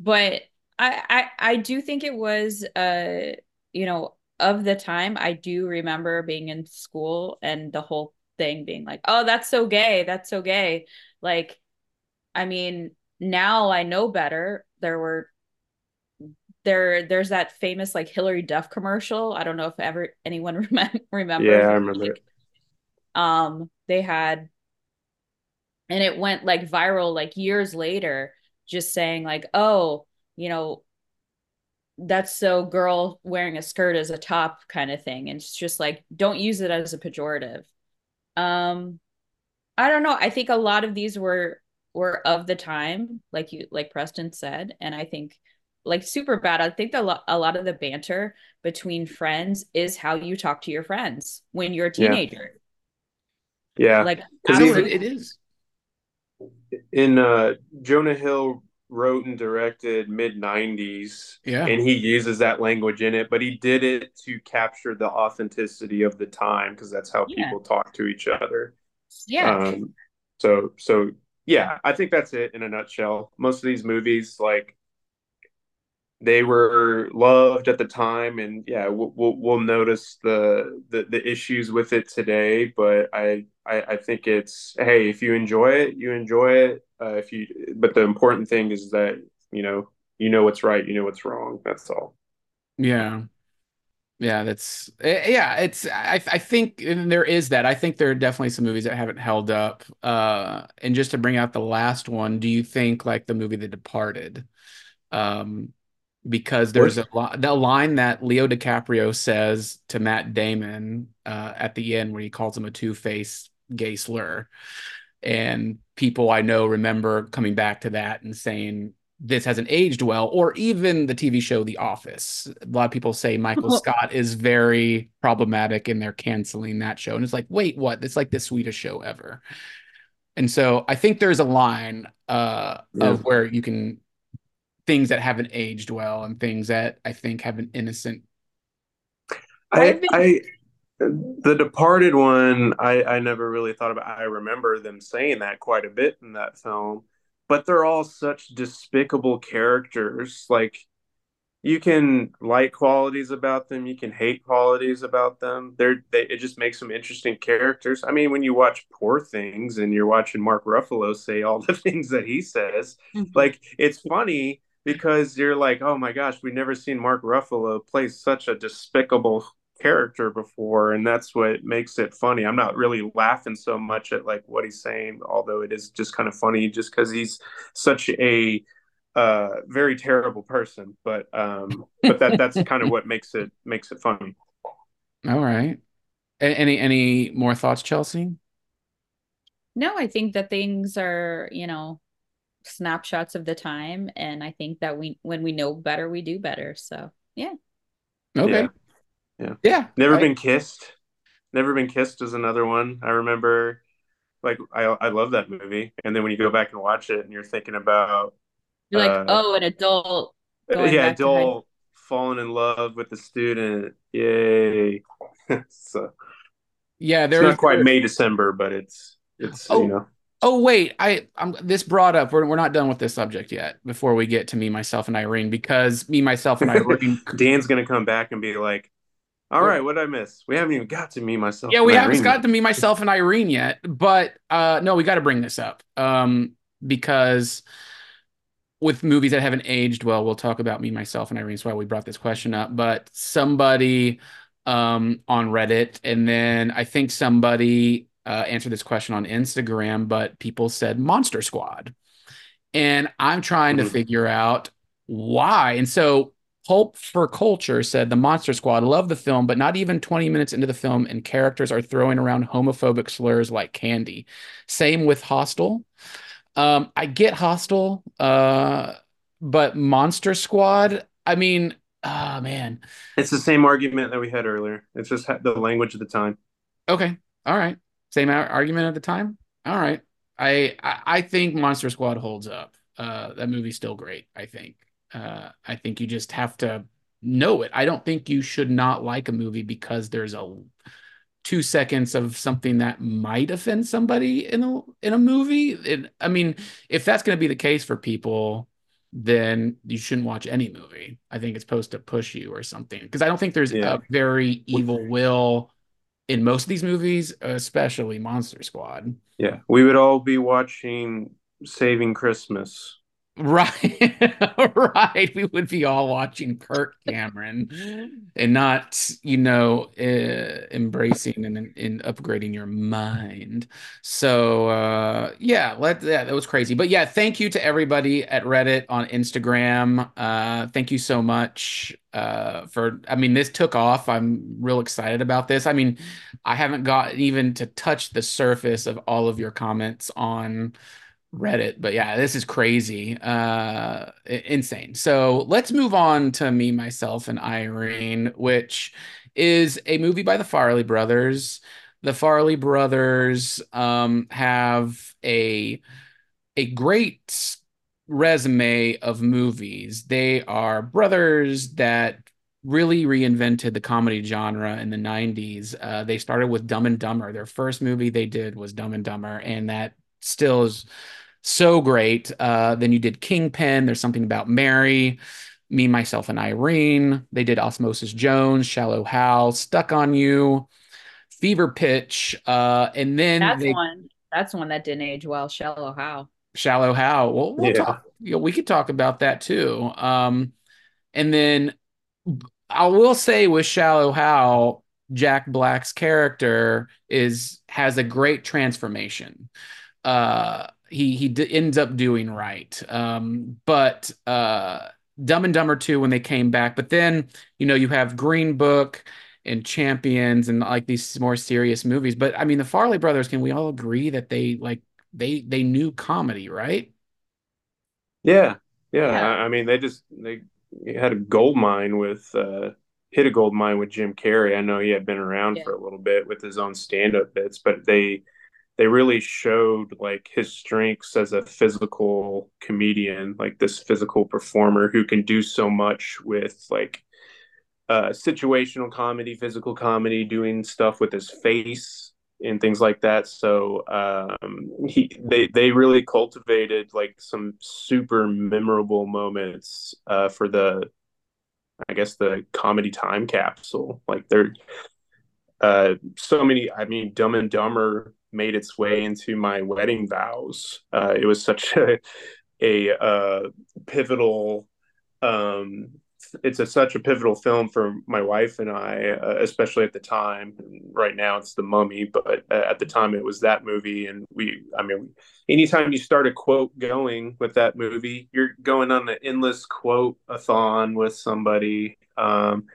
but I I I do think it was uh you know of the time I do remember being in school and the whole thing being like, oh, that's so gay. That's so gay. Like, I mean, now I know better. There were there there's that famous like Hilary Duff commercial. I don't know if ever anyone [LAUGHS] remember remembers. Yeah, I remember. Like, um, they had and it went like viral like years later, just saying like, oh, you know, that's so girl wearing a skirt as a top kind of thing. And it's just like, don't use it as a pejorative. Um, I don't know. I think a lot of these were were of the time, like you like Preston said, and I think like Superbad. I think that a lot of the banter between friends is how you talk to your friends when you're a teenager. Yeah, yeah. like even, it is. In uh, Jonah Hill wrote and directed mid 90s yeah. and he uses that language in it but he did it to capture the authenticity of the time because that's how yeah. people talk to each other. Yeah. Um, so so yeah i think that's it in a nutshell. Most of these movies like they were loved at the time and yeah we'll, we'll, notice the, the the issues with it today but I, I i think it's hey if you enjoy it you enjoy it. Uh, if you but the important thing is that you know you know what's right you know what's wrong that's all. Yeah. Yeah that's eh, yeah it's i i think there is that. I think there are definitely some movies that haven't held up. Uh and just to bring out the last one do you think like the movie the departed um because there's a, line that Leo DiCaprio says to Matt Damon uh, at the end where he calls him a two-faced gay slur. And people I know remember coming back to that and saying this hasn't aged well, or even the TV show The Office. A lot of people say Michael [LAUGHS] Scott is very problematic and they're canceling that show. And it's like, wait, what? It's like the sweetest show ever. And so I think there's a line uh, Yeah. of where you can things that haven't aged well and things that I think have an innocent. I, I've been- I, the Departed one, I, I never really thought about. I remember them saying that quite a bit in that film, but they're all such despicable characters. Like, you can like qualities about them, you can hate qualities about them. They're they it just makes them interesting characters. I mean, when you watch Poor Things and you're watching Mark Ruffalo say all the [LAUGHS] things that he says, mm-hmm. like it's funny because you're like, oh my gosh, we've never seen Mark Ruffalo play such a despicable character before, and that's what makes it funny. I'm not really laughing so much at like what he's saying, although it is just kind of funny just because he's such a uh very terrible person. But um but that that's kind of what makes it makes it funny. All right. A- Any any more thoughts, Chelsea? No, I think that things are, you know, snapshots of the time. And I think that we, when we know better, we do better. So, yeah. Okay. Yeah. Yeah. Never I- been kissed. Never been kissed is another one. I remember like I I love that movie. And then when you go back and watch it and you're thinking about You're like, Uh, oh, an adult. Yeah, back to high- Joel falling in love with the student. Yay. [LAUGHS] so Yeah, there's not quite May December, but it's it's Oh. you know Oh wait, I I'm this brought up. We're we're not done with this subject yet. Before we get to me, myself, and Irene, because me, myself, and Irene. [LAUGHS] Dan's gonna come back and be like, All right, what did I miss? We haven't even got to me myself. yeah, we haven't Irene got to me, myself, and Irene yet. But uh, no, we got to bring this up. Um, because with movies that haven't aged well, we'll talk about me, myself, and Irene. That's why we brought this question up. But somebody um on Reddit, and then I think somebody uh, answered this question on Instagram, but people said Monster Squad. And I'm trying to Mhm. figure out why. And so Pulp for Culture said the Monster Squad love the film, but not even 20 minutes into the film, and characters are throwing around homophobic slurs like candy. Same with Hostel. Um, I get Hostel, uh, but Monster Squad, I mean, ah, man. It's the same argument that we had earlier. It's just the language of the time. Okay. All right. Same ar- argument at the time. All right. I, I I think Monster Squad holds up. Uh, that movie's still great. I think. Uh, I think you just have to know it. I don't think you should not like a movie because there's a two seconds of something that might offend somebody in a in a movie. It, I mean, if that's going to be the case for people, then you shouldn't watch any movie. I think it's supposed to push you or something because I don't think there's Yeah. a very evil will in most of these movies, especially Monster Squad. Yeah, we would all be watching Saving Christmas. Right, [LAUGHS] right. We would be all watching Kirk Cameron and not, you know, uh, embracing and, and upgrading your mind. So, uh, yeah, let yeah, that was crazy. But yeah, thank you to everybody at Reddit on Instagram. Uh, thank you so much uh, for. I mean, this took off. I'm real excited about this. I mean, I haven't got even to touch the surface of all of your comments on. Reddit, but yeah, this is crazy, uh, insane. So let's move on to me, myself, and Irene, which is a movie by the Farley brothers. The Farley brothers um, have a a great resume of movies. They are brothers that really reinvented the comedy genre in the 90s. Uh, they started with Dumb and Dumber. Their first movie they did was Dumb and Dumber, and that still is so great. Uh, then you did Kingpin. There's something about Mary, me, myself, and Irene. They did Osmosis Jones, Shallow Hal, Stuck on You, Fever Pitch, uh, and then That's they one. That's one that didn't age well. Shallow How. Shallow Hal. Well, we'll Yeah. talk. You know, we could talk about that too. Um, and then I will say with Shallow Hal, Jack Black's character is has a great transformation. Uh, he he d- ends up doing right. Um, but uh, Dumb and Dumber 2 when they came back, but then you know you have Green Book and Champions and like these more serious movies. But I mean, the Farley brothers, can we all agree that they like they they knew comedy, right? Yeah, Yeah, Yeah. I, I mean they just they had a gold mine with uh hit a gold mine with Jim Carrey. I know he had been around Yeah. for a little bit with his own stand-up bits, but they they really showed like his strengths as a physical comedian, like this physical performer who can do so much with like uh situational comedy, physical comedy, doing stuff with his face and things like that. So um he they they really cultivated like some super memorable moments uh for the I guess the comedy time capsule. Like there uh so many I mean Dumb and Dumber made its way into my wedding vows. Uh it was such a a uh pivotal um it's a, such a pivotal film for my wife and I, uh, especially at the time. Right now, it's The Mummy, but uh, at the time, it was that movie. And we, I mean, anytime you start a quote going with that movie, you're going on an endless quote a thon with somebody. Um,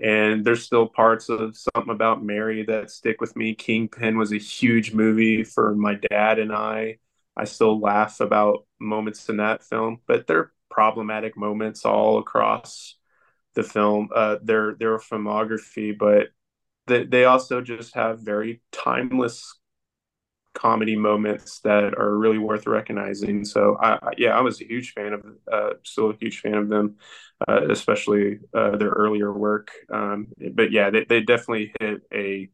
and there's still parts of something about Mary that stick with me. Kingpin was a huge movie for my dad and I. I still laugh about moments in that film, but they're problematic moments all across the film, uh, their their filmography, but they they also just have very timeless comedy moments that are really worth recognizing. So I, I yeah, I was a huge fan of uh, still a huge fan of them, uh, especially uh, their earlier work. Um, but yeah, they, they definitely hit a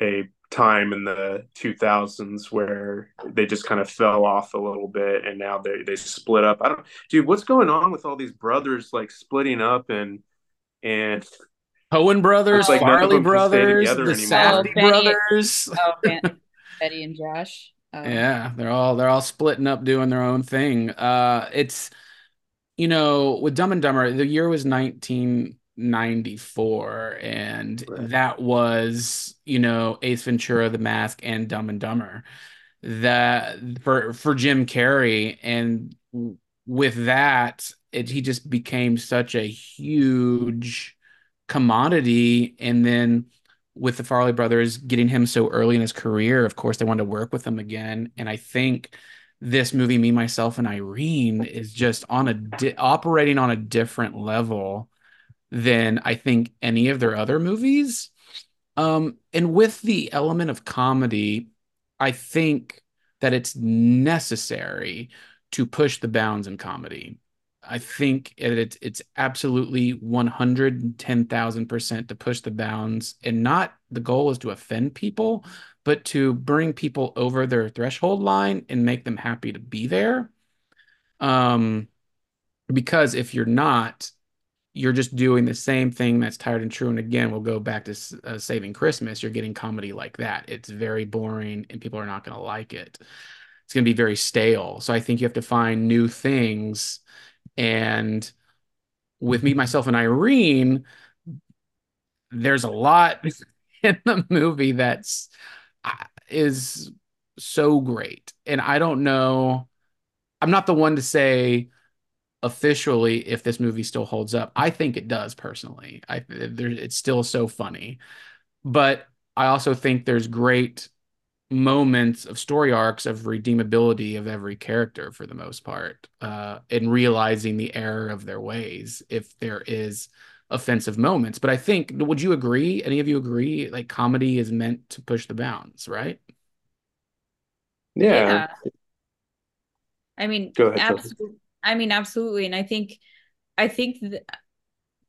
a time in the 2000s where they just kind of fell off a little bit and now they they split up. I don't dude, what's going on with all these brothers like splitting up and and Coen brothers, like none Farley them can stay brothers, the anymore. Safdie Oh, brothers. Oh, Ben- [LAUGHS] Benny and Josh. Um, Yeah, they're all they're all splitting up doing their own thing. Uh it's you know, with Dumb and Dumber, the year was 1994 and Right. that was, you know, Ace Ventura, The Mask and Dumb and Dumber. That for for Jim Carrey and with that, it, he just became such a huge commodity and then with the Farley brothers getting him so early in his career, of course, they wanted to work with him again. And I think this movie, Me, Myself, and Irene, is just on a di- operating on a different level than I think any of their other movies. Um, and with the element of comedy, I think that it's necessary to push the bounds in comedy. I think it, it's it's absolutely 110,000% to push the bounds and not the goal is to offend people, but to bring people over their threshold line and make them happy to be there. Um, because if you're not, you're just doing the same thing that's tired and true. And again, we'll go back to uh, Saving Christmas. You're getting comedy like that. It's very boring and people are not going to like it. It's going to be very stale. So I think you have to find new things. And with me, myself, and Irene, there's a lot [LAUGHS] in the movie that's uh, is so great. And I don't know. I'm not the one to say officially if this movie still holds up. I think it does personally. I there, it's still so funny, but I also think there's great moments of story arcs of redeemability of every character for the most part, uh, and realizing the error of their ways if there is offensive moments. But I think, would you agree? Any of you agree? Like comedy is meant to push the bounds, right? Yeah. Yeah. I mean, Go ahead, absolutely. I mean, absolutely. And I think, I think th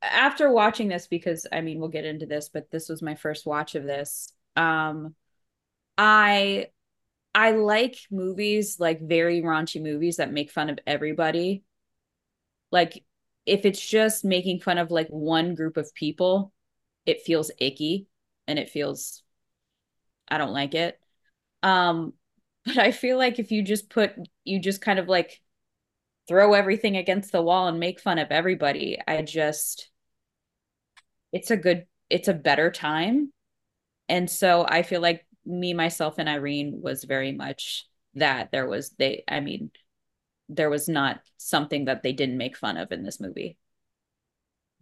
after watching this, because I mean, we'll get into this, but this was my first watch of this. Um, I, I like movies, like very raunchy movies that make fun of everybody. Like, if it's just making fun of like one group of people, it feels icky and it feels, I don't like it. Um, [LAUGHS] but I feel like if you just put, you just kind of like throw everything against the wall and make fun of everybody, I just, it's a good, it's a better time. And so I feel like me, myself, and Irene was very much that. There was, they, I mean, there was not something that they didn't make fun of in this movie.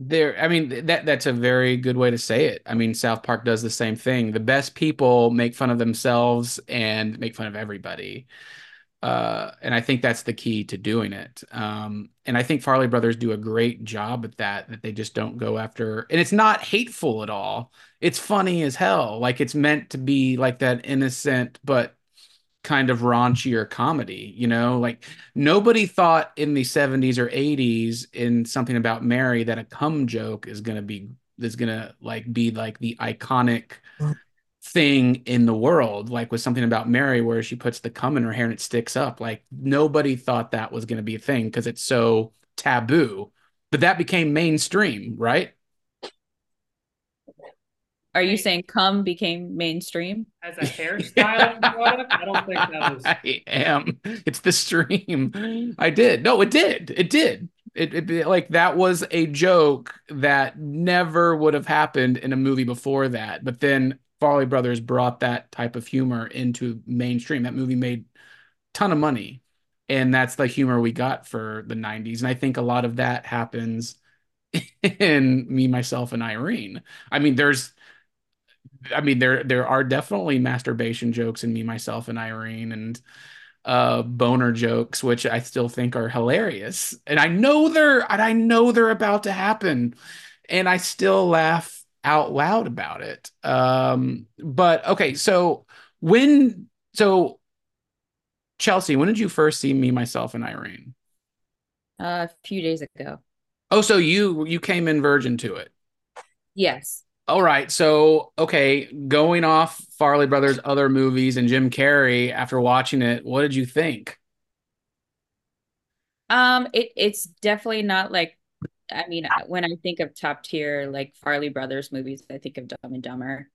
There, I mean, that that's a very good way to say it. I mean, South Park does the same thing. The best people make fun of themselves and make fun of everybody. Uh, and I think that's the key to doing it. Um, and I think Farley Brothers do a great job at that, that they just don't go after, and it's not hateful at all. It's funny as hell. Like it's meant to be like that innocent, but kind of raunchier comedy, you know? Like nobody thought in the 70s or 80s in something about Mary that a cum joke is going to be is going to like be like the iconic thing in the world, like with something about Mary where she puts the cum in her hair and it sticks up. Like nobody thought that was going to be a thing because it's so taboo. But that became mainstream, right? Are you saying cum became mainstream? As a hairstyle [LAUGHS] product, I don't think that was. I am. It's the stream. I did. No, it did. It did. It, it, it like that was a joke that never would have happened in a movie before that. But then Farley Brothers brought that type of humor into mainstream. That movie made a ton of money. And that's the humor we got for the 90s. And I think a lot of that happens [LAUGHS] in me, myself, and Irene. I mean, there's I mean, there there are definitely masturbation jokes in me, myself, and Irene, and uh, boner jokes, which I still think are hilarious. And I know they're and I know they're about to happen, and I still laugh out loud about it. Um, but okay, so when so Chelsea, when did you first see me, myself, and Irene? Uh, a few days ago. Oh, so you you came in virgin to it. Yes. All right. So, okay, going off Farley Brothers' other movies and Jim Carrey, after watching it, what did you think? Um, it it's definitely not like I mean, when I think of top tier like Farley Brothers movies, I think of Dumb and Dumber.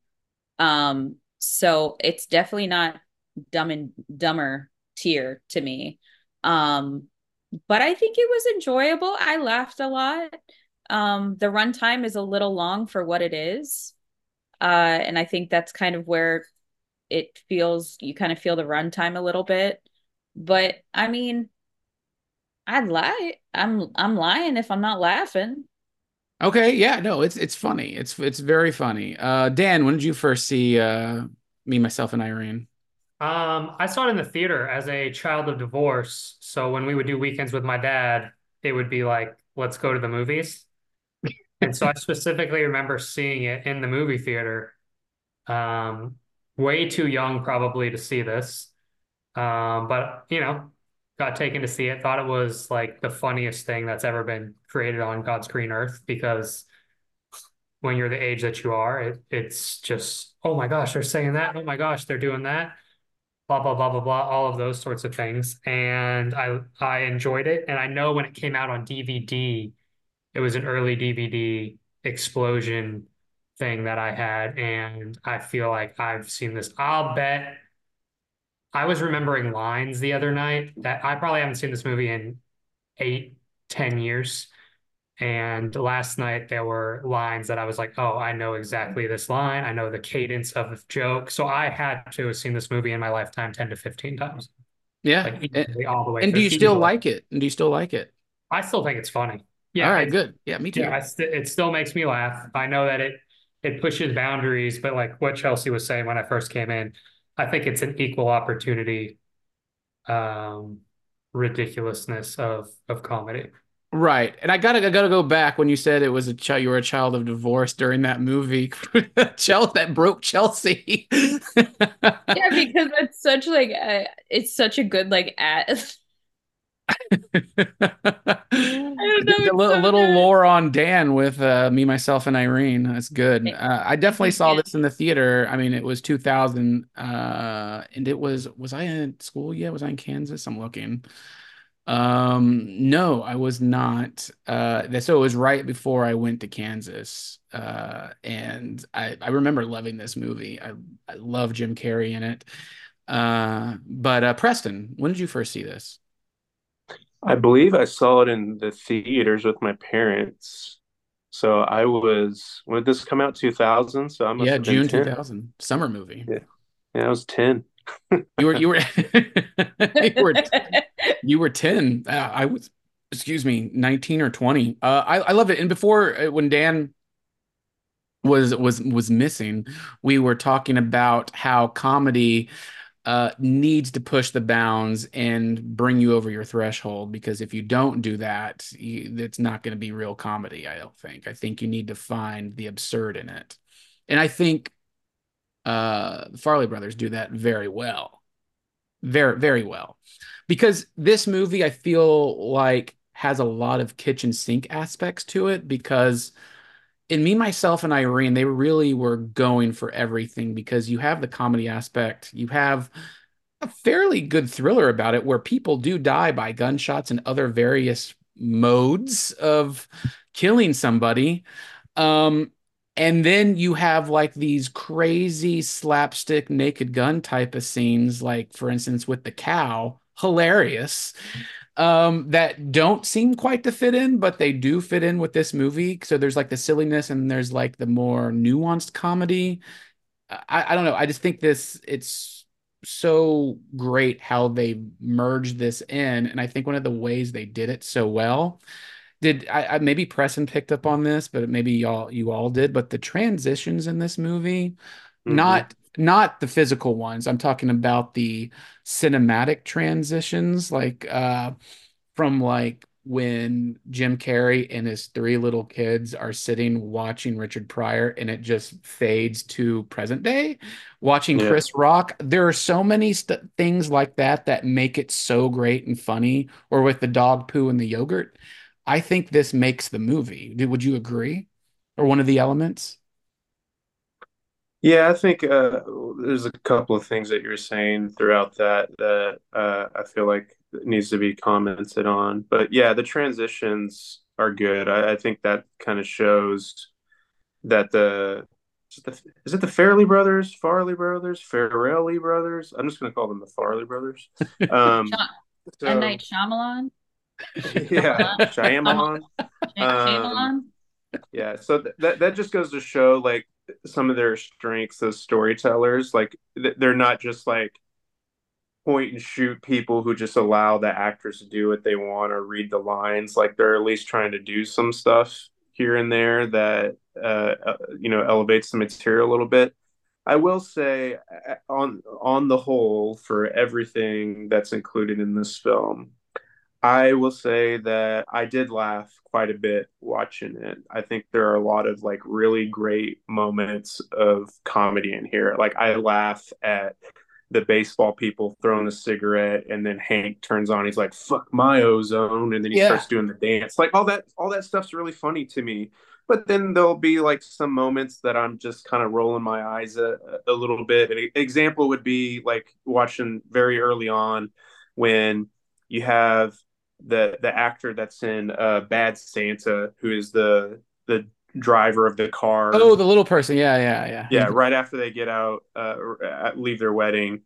Um, so it's definitely not Dumb and Dumber tier to me. Um, but I think it was enjoyable. I laughed a lot. Um, the runtime is a little long for what it is. Uh, and I think that's kind of where it feels you kind of feel the runtime a little bit. But I mean, I'd lie. I'm I'm lying if I'm not laughing. Okay, yeah, no, it's it's funny. It's it's very funny. Uh, Dan, when did you first see uh, me, myself, and Irene? Um, I saw it in the theater as a child of divorce. So when we would do weekends with my dad, it would be like, let's go to the movies. And so I specifically remember seeing it in the movie theater. Um, way too young probably to see this. Um, but you know, got taken to see it. Thought it was like the funniest thing that's ever been created on God's green earth because when you're the age that you are, it, it's just, oh my gosh, they're saying that. Oh my gosh, they're doing that. Blah blah blah blah blah, all of those sorts of things, and I I enjoyed it. And I know when it came out on DVD, it was an early DVD explosion thing that I had, and I feel like I've seen this. I'll bet I was remembering lines the other night that I probably haven't seen this movie in eight, ten years. And last night there were lines that I was like, oh, I know exactly this line. I know the cadence of the joke. So I had to have seen this movie in my lifetime 10 to 15 times. Yeah. Like and, all the way. and do you still like it? And do you still like it? I still think it's funny. Yeah. All right, good. Yeah, me too. Yeah, st- it still makes me laugh. I know that it it pushes boundaries, but like what Chelsea was saying when I first came in, I think it's an equal opportunity um ridiculousness of of comedy. Right. And I gotta I gotta go back when you said it was a child you were a child of divorce during that movie. [LAUGHS] Chelsea that broke Chelsea. [LAUGHS] yeah, because it's such like a, it's such a good like ad. A little, little lore on Dan with uh, me, myself, and Irene. That's good. Uh, I definitely saw this in the theater. I mean, it was 2000, uh, and it was was I in school yet? Was I in Kansas? I'm looking. Um, no, I was not. Uh, so it was right before I went to Kansas. Uh, and I, I remember loving this movie. I, I love Jim Carrey in it. Uh, but uh, Preston, when did you first see this? I believe I saw it in the theaters with my parents. So I was when did this come out? Two thousand. So I'm yeah, June two thousand, summer movie. Yeah, yeah, I was ten. you were you were [LAUGHS] you were [LAUGHS] you were ten. Uh, I was excuse me, nineteen or twenty. Uh, I I love it. And before uh, when Dan was was was missing, we were talking about how comedy uh, needs to push the bounds and bring you over your threshold because if you don't do that, you, it's not going to be real comedy. I don't think. I think you need to find the absurd in it, and I think uh, the Farley brothers do that very well, very very well, because this movie I feel like has a lot of kitchen sink aspects to it because in me myself and irene they really were going for everything because you have the comedy aspect. You have a fairly good thriller about it where people do die by gunshots and other various modes of killing somebody. Um and then you have like these crazy slapstick naked gun type of scenes like for instance with the cow. Hilarious um, that don't seem quite to fit in, but they do fit in with this movie. So there's like the silliness and there's like the more nuanced comedy. I, I don't know. I just think this it's so great how they merged this in, and I think one of the ways they did it so well. Did I, I maybe Preston picked up on this, but maybe y'all you all did. But the transitions in this movie, mm-hmm. not not the physical ones. I'm talking about the cinematic transitions, like uh, from like when Jim Carrey and his three little kids are sitting watching Richard Pryor and it just fades to present day, watching yeah. Chris Rock. There are so many st- things like that that make it so great and funny, or with the dog poo and the yogurt. I think this makes the movie. Would you agree? Or one of the elements? Yeah, I think uh, there's a couple of things that you're saying throughout that that uh, I feel like needs to be commented on. But yeah, the transitions are good. I, I think that kind of shows that the is it, the is it the Fairley brothers, Farley brothers, Farrelly brothers? I'm just going to call them the Farley brothers. [LAUGHS] Um, so, M Night Shyamalan. [LAUGHS] yeah, Shyamalan. Shyamalan. Um, yeah, so th- that that just goes to show like some of their strengths as storytellers. Like they're not just like point and shoot people who just allow the actors to do what they want or read the lines. Like they're at least trying to do some stuff here and there that uh, uh you know elevates the material a little bit. I will say on on the whole for everything that's included in this film, I will say that I did laugh quite a bit watching it. I think there are a lot of like really great moments of comedy in here. Like I laugh at the baseball people throwing a cigarette and then Hank turns on he's like fuck my ozone and then he yeah. starts doing the dance. Like all that all that stuff's really funny to me. But then there'll be like some moments that I'm just kind of rolling my eyes a, a little bit. An example would be like watching very early on when you have the the actor that's in uh, Bad Santa, who is the the driver of the car. Oh, the little person. Yeah, yeah, yeah. Yeah, right after they get out, uh, leave their wedding,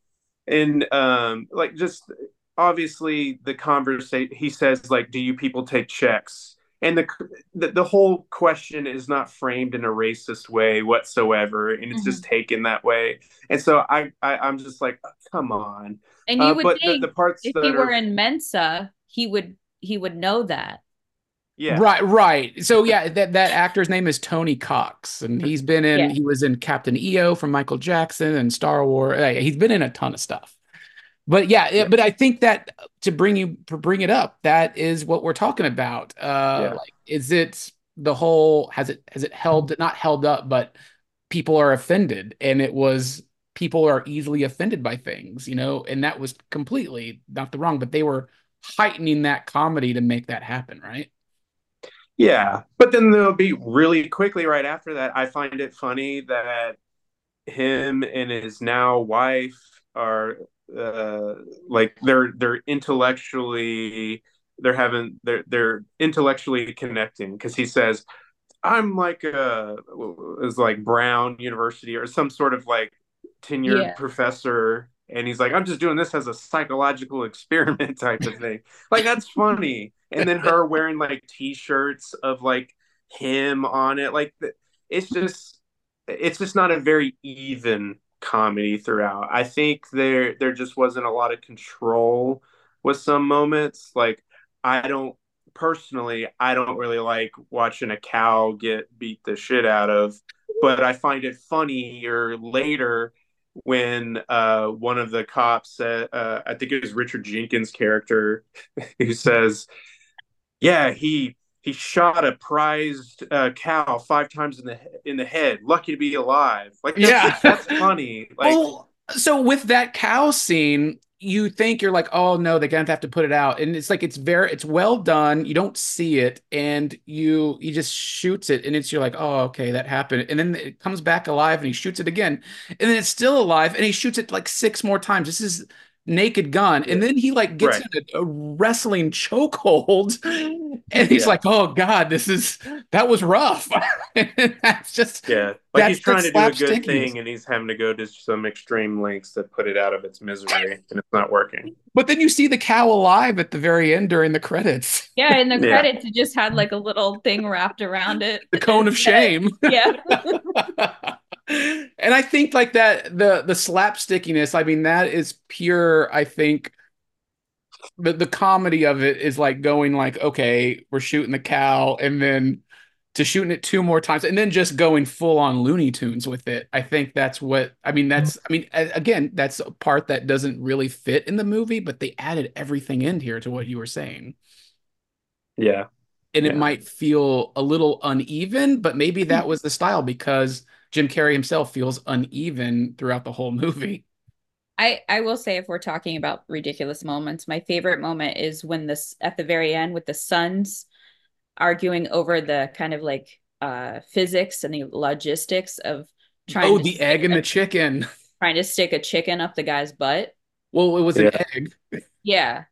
and um, like just obviously the conversation. He says like, "Do you people take checks?" And the, the, the whole question is not framed in a racist way whatsoever, and it's mm-hmm. just taken that way. And so I, I am just like, come on. And you uh, would think the, the, parts if you were in Mensa, he would he would know that. Yeah. Right, right. So yeah, that that actor's name is Tony Cox, and he's been in. Yeah. He was in Captain EO from Michael Jackson and Star Wars. He's been in a ton of stuff. But yeah, yeah. but I think that to bring you to bring it up, that is what we're talking about. Uh, yeah. like, is it the whole? Has it has it held not held up, but people are offended, and it was people are easily offended by things, you know, and that was completely not the wrong, but they were heightening that comedy to make that happen, right? Yeah, but then there'll be really quickly right after that. I find it funny that him and his now wife are uh, like they're they're intellectually they're having they're they're intellectually connecting because he says I'm like a is like Brown University or some sort of like tenured yeah. professor and he's like i'm just doing this as a psychological [LAUGHS] experiment type of thing. Like that's funny. And then her wearing like t-shirts of like him on it like it's just it's just not a very even comedy throughout. I think there there just wasn't a lot of control with some moments. Like i don't personally i don't really like watching a cow get beat the shit out of but i find it funnier later when uh, one of the cops, said, uh, I think it was Richard Jenkins' character, [LAUGHS] who says, "Yeah, he he shot a prized uh, cow five times in the in the head. Lucky to be alive." Like, that's, Yeah. that's funny. [LAUGHS] Like, well, so with that cow scene, you think you're like, oh no, they're gonna have to put it out, and it's like it's very, it's well done. You don't see it, and you he just shoots it, and it's you're like, oh okay, that happened, and then it comes back alive, and he shoots it again, and then it's still alive, and he shoots it like six more times. This is Naked Gun, and then he like gets Right. in a, a wrestling chokehold, and he's Yeah. like, oh god, this is that was rough. [LAUGHS] That's just yeah, like That's he's trying to do a good slapstickiness. thing, and he's having to go to some extreme lengths to put it out of its misery, and it's not working. But then you see the cow alive at the very end during the credits. Yeah, in the [LAUGHS] Yeah. credits, it just had like a little thing wrapped around it. The cone of [LAUGHS] shame. Yeah. And I think like that the the slapstickiness, I mean, that is pure, I think the the comedy of it is like going like, okay, we're shooting the cow and then to shooting it two more times and then just going full on Looney Tunes with it. I think that's what I mean. That's mm-hmm. I mean again, that's a part that doesn't really fit in the movie, but they added everything in here to what you were saying. Yeah, and it might feel a little uneven, but maybe that [LAUGHS] was the style because Jim Carrey himself feels uneven throughout the whole movie. I I will say if we're talking about ridiculous moments, my favorite moment is when this at the very end with the sons arguing over the kind of like uh physics and the logistics of trying Oh, to the egg and the chicken. trying to stick a chicken up the guy's butt. Well, it was an egg. Yeah.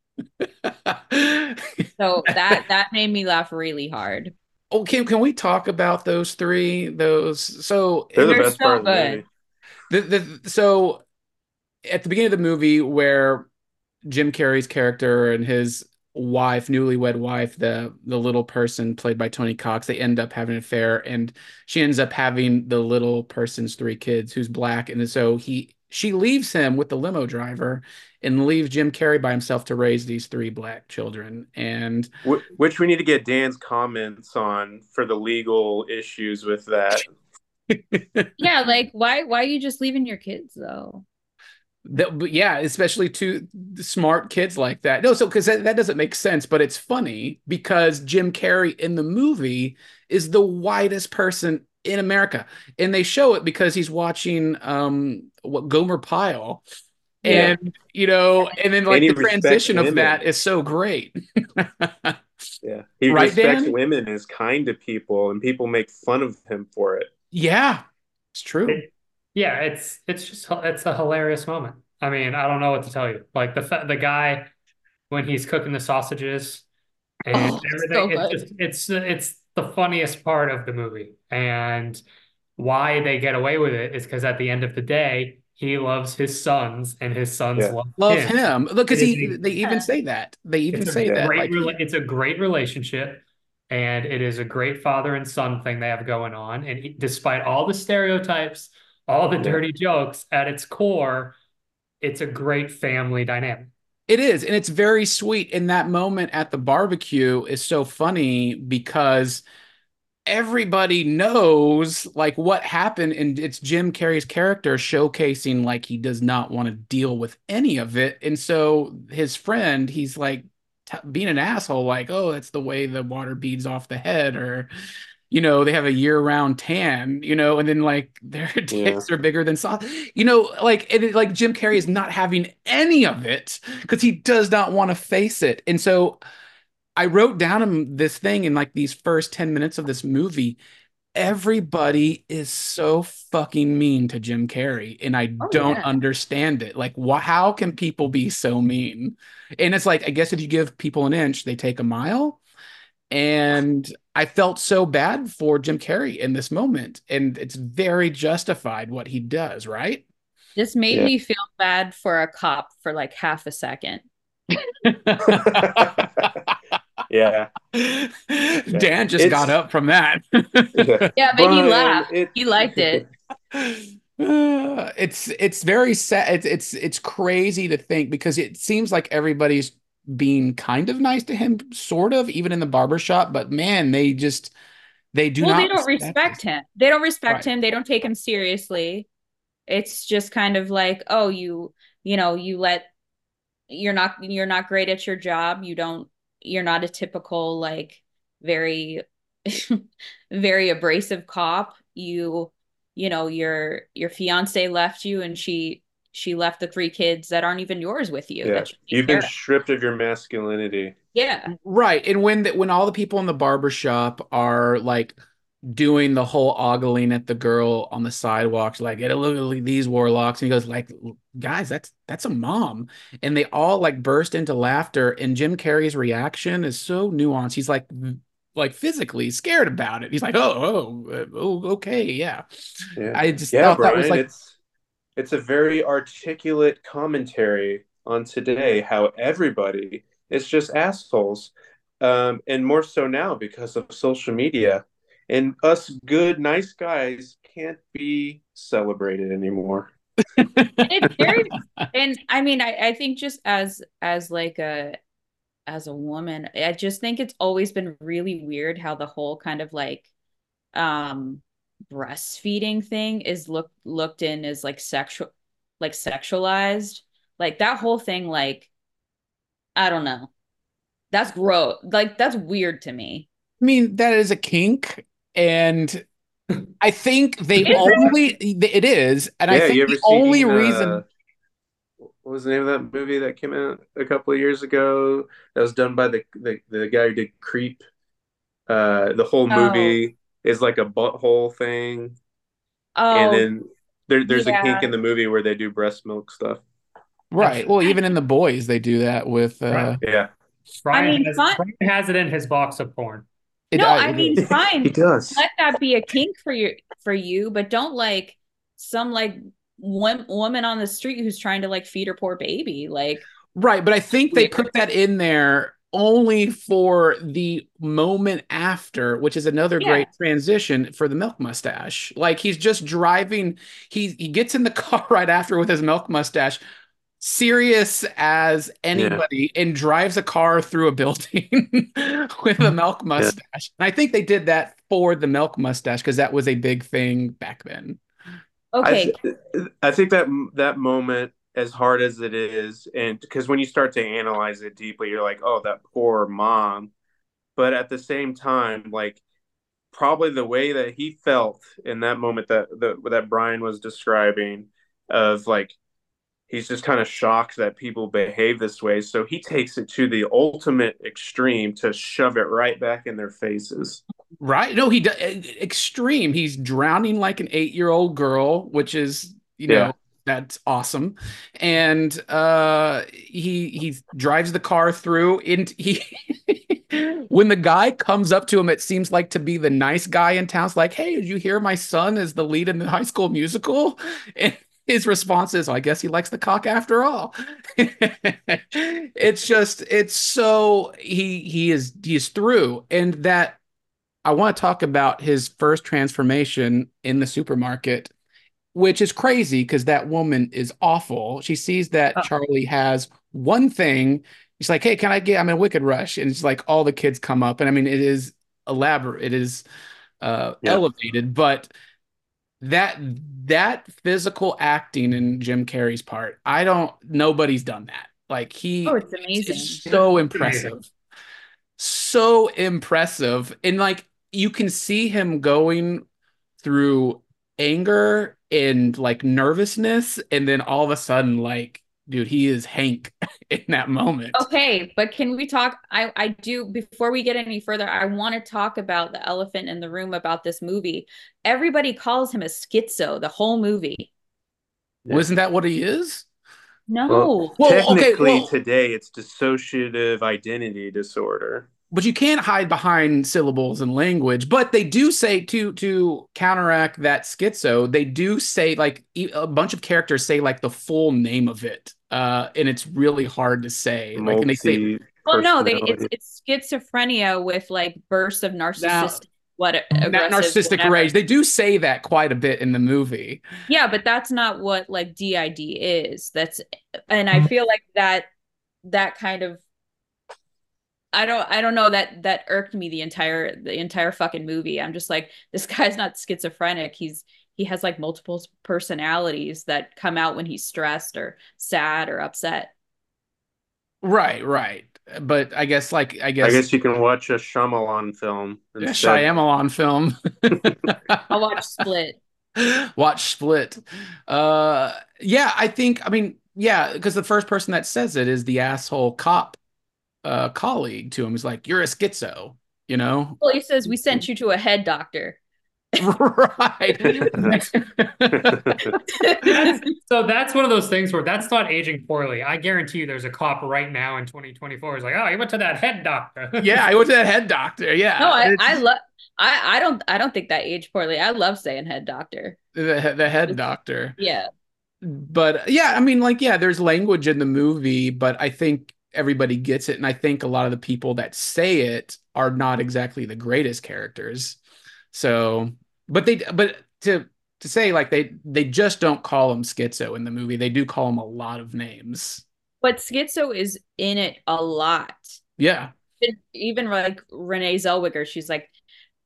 [LAUGHS] So that that made me laugh really hard. Oh, can can we talk about those three? Those so they're the They're best so part of the movie. the, the so at the beginning of the movie where Jim Carrey's character and his wife, newlywed wife, the the little person played by Tony Cox, they end up having an affair, and she ends up having the little person's three kids, who's black, and so he she leaves him with the limo driver and leave Jim Carrey by himself to raise these three black children, and Which we need to get Dan's comments on for the legal issues with that. [LAUGHS] Yeah, like why why are you just leaving your kids though? That, but yeah, especially to smart kids like that. No, so because that, that doesn't make sense, but it's funny because Jim Carrey in the movie is the whitest person in America, and they show it because he's watching um what Gomer Pyle, Yeah. and you know, and then like And the transition of women. that is so great. [LAUGHS] Yeah, he Right, respects Dan? women, is kind to people, and people make fun of him for it. yeah, it's true. It- yeah, it's it's just it's a hilarious moment. I mean, I don't know what to tell you. Like the the guy when he's cooking the sausages and Oh, everything. so it's just it's it's the funniest part of the movie, and why they get away with it is because at the end of the day, he loves his sons, and his sons Yeah. love Love him. him. Look, because It is he a- they even say that. They even say that. great Like, rela- it's a great relationship, and it is a great father and son thing they have going on. And he- despite all the stereotypes, all the Yeah. dirty jokes, at its core, it's a great family dynamic. It is, and it's very sweet. And that moment at the barbecue is so funny because everybody knows like what happened, and it's Jim Carrey's character showcasing like he does not want to deal with any of it. And so his friend, he's like t being an asshole, like, oh, that's the way the water beads off the head, or you know, they have a year-round tan, you know, and then like [LAUGHS] their dicks are bigger than sauce, you know, like and it, like Jim Carrey is not having any of it because he does not want to face it. And so I wrote down him this thing in like these first 10 minutes of this movie. Everybody is so fucking mean to Jim Carrey, and I Oh, don't yeah. understand it. Like, wh- how can people be so mean? And it's like, I guess if you give people an inch, they take a mile. And I felt so bad for Jim Carrey in this moment, and it's very justified what he does, right? This made Yeah. me feel bad for a cop for like half a second. [LAUGHS] [LAUGHS] Yeah, Dan just It's- got up from that. [LAUGHS] Yeah, but he But laughed. it- He liked it. Uh, [SIGHS] it's it's very sad. It's it's it's crazy to think because it seems like everybody's being kind of nice to him, sort of, even in the barbershop. But man, they just they do well, not they don't respect this. him. They don't respect Right. him. They don't take him seriously. It's just kind of like, oh, you you know, you let you're not you're not great at your job. You don't you're not a typical like very [LAUGHS] very abrasive cop. You you know, your your fiance left you and she she left the three kids that aren't even yours with you. Yeah. that you take You've been of. stripped of your masculinity. Yeah. Right. And when the, when all the people in the barber shop are like doing the whole ogling at the girl on the sidewalk, like, get a look at these warlocks. And he goes, like, guys, that's that's a mom. And they all like burst into laughter. And Jim Carrey's reaction is so nuanced. He's like like physically scared about it. He's like, oh, oh, oh, okay, yeah. Yeah. I just Yeah, thought Brian, that was like it's it's a very articulate commentary on today how everybody is just assholes. Um, and more so now because of social media. And us good, nice guys can't be celebrated anymore. [LAUGHS] And it's and I mean I, I think just as as like a as a woman, I just think it's always been really weird how the whole kind of like um breastfeeding thing is looked looked in as like sexual like sexualized. Like that whole thing, like I don't know. That's gross. Like that's weird to me. I mean, that is a kink, and I think they Is it? only it is, and I think you ever the only seen, reason uh, what was the name of that movie that came out a couple of years ago? That was done by the the, the guy who did Creep. Uh, the whole Oh, movie is like a butthole thing, oh, and oh then there, there's a yeah. kink in the movie where they do breast milk stuff. right? Well, even in the boys, they do that with uh, Right. Yeah, Brian mean, has, fine. Brian has it in his box of porn. It, No, uh, I mean fine. he does. Let that be a kink for you for you, but don't like some like wom- woman on the street who's trying to like feed her poor baby. Like right, but I think they put that in there only for the moment after, which is another Yeah. great transition for the milk mustache. Like he's just driving, he he gets in the [LAUGHS] car right after with his milk mustache. Serious as anybody, and drives a car through a building [LAUGHS] with a milk mustache. And I think they did that for the milk mustache because that was a big thing back then. okay, I, th- I think that that moment, as hard as it is, and because when you start to analyze it deeply, you're like, oh, that poor mom. But at the same time, like probably the way that he felt in that moment that the, that Brian was describing, of like he's just kind of shocked that people behave this way, so he takes it to the ultimate extreme to shove it right back in their faces. Right? No, he does extreme. He's drowning like an eight-year-old girl, which is, you know, that's awesome. And uh he he drives the car through and he [LAUGHS] when the guy comes up to him, it seems like to be the nice guy in town. It's like, hey, did you hear my son is the lead in the high school musical? [LAUGHS] And his response is, I guess he likes the cock after all. [LAUGHS] it's just, it's so he he is he is through. And that I want to talk about his first transformation in the supermarket, which is crazy because that woman is awful. She sees that Oh. Charlie has one thing. She's like, "Hey, can I get? I'm in a Wicked Rush," and it's like all the kids come up, and I mean, it is elaborate, it is uh, Yeah. elevated, but that that physical acting in Jim Carrey's part, I don't. Nobody's done that. Like he oh, it's amazing. so impressive. So impressive. And like you can see him going through anger and like nervousness. And then all of a sudden, like, dude, he is Hank [LAUGHS] in that moment. Okay, but can we talk? I I do before we get any further. I want to talk about the elephant in the room about this movie. Everybody calls him a schizo the whole movie. Wasn't that what he is? No, Well, Well, okay, Technically, well- today it's dissociative identity disorder. But you can't hide behind syllables and language but they do say to to counteract that schizo they do say like a bunch of characters say like the full name of it uh and it's really hard to say like and they say Multi well, no, they it's it's schizophrenia with like bursts of narcissistic what that narcissistic whatever. rage they do say that quite a bit in the movie Yeah, but that's not what like DID is. That's and Mm-hmm. I feel like that that kind of I don't I don't know that that irked me the entire the entire fucking movie. I'm just like this guy's not schizophrenic. He's he has like multiple personalities that come out when he's stressed or sad or upset. Right, right. But I guess like I guess I guess you can watch a Shyamalan film a. Shyamalan film. I'll watch Split. [LAUGHS] Watch Split. Uh yeah, I think I mean, yeah, because the first person that says it is the asshole cop uh colleague to him. He's like, You're a schizo, you know? Well, he says we sent you to a head doctor. [LAUGHS] right. [LAUGHS] so that's one of those things where that's not aging poorly. I guarantee you there's a cop right now in 2024 who's like, oh, he went to that head doctor. [LAUGHS] yeah, I went to that head doctor. Yeah. No, I, I love I, I don't I don't think that aged poorly. I love saying head doctor. the, the head doctor. Yeah. but yeah, I mean, like, yeah, there's language in the movie, but I think everybody gets it. And I think a lot of the people that say it are not exactly the greatest characters. So, but they, but to, to say like they, they just don't call him schizo in the movie. They do call him a lot of names. But Schizo is in it a lot. Yeah. Even like Renee Zellweger, she's like,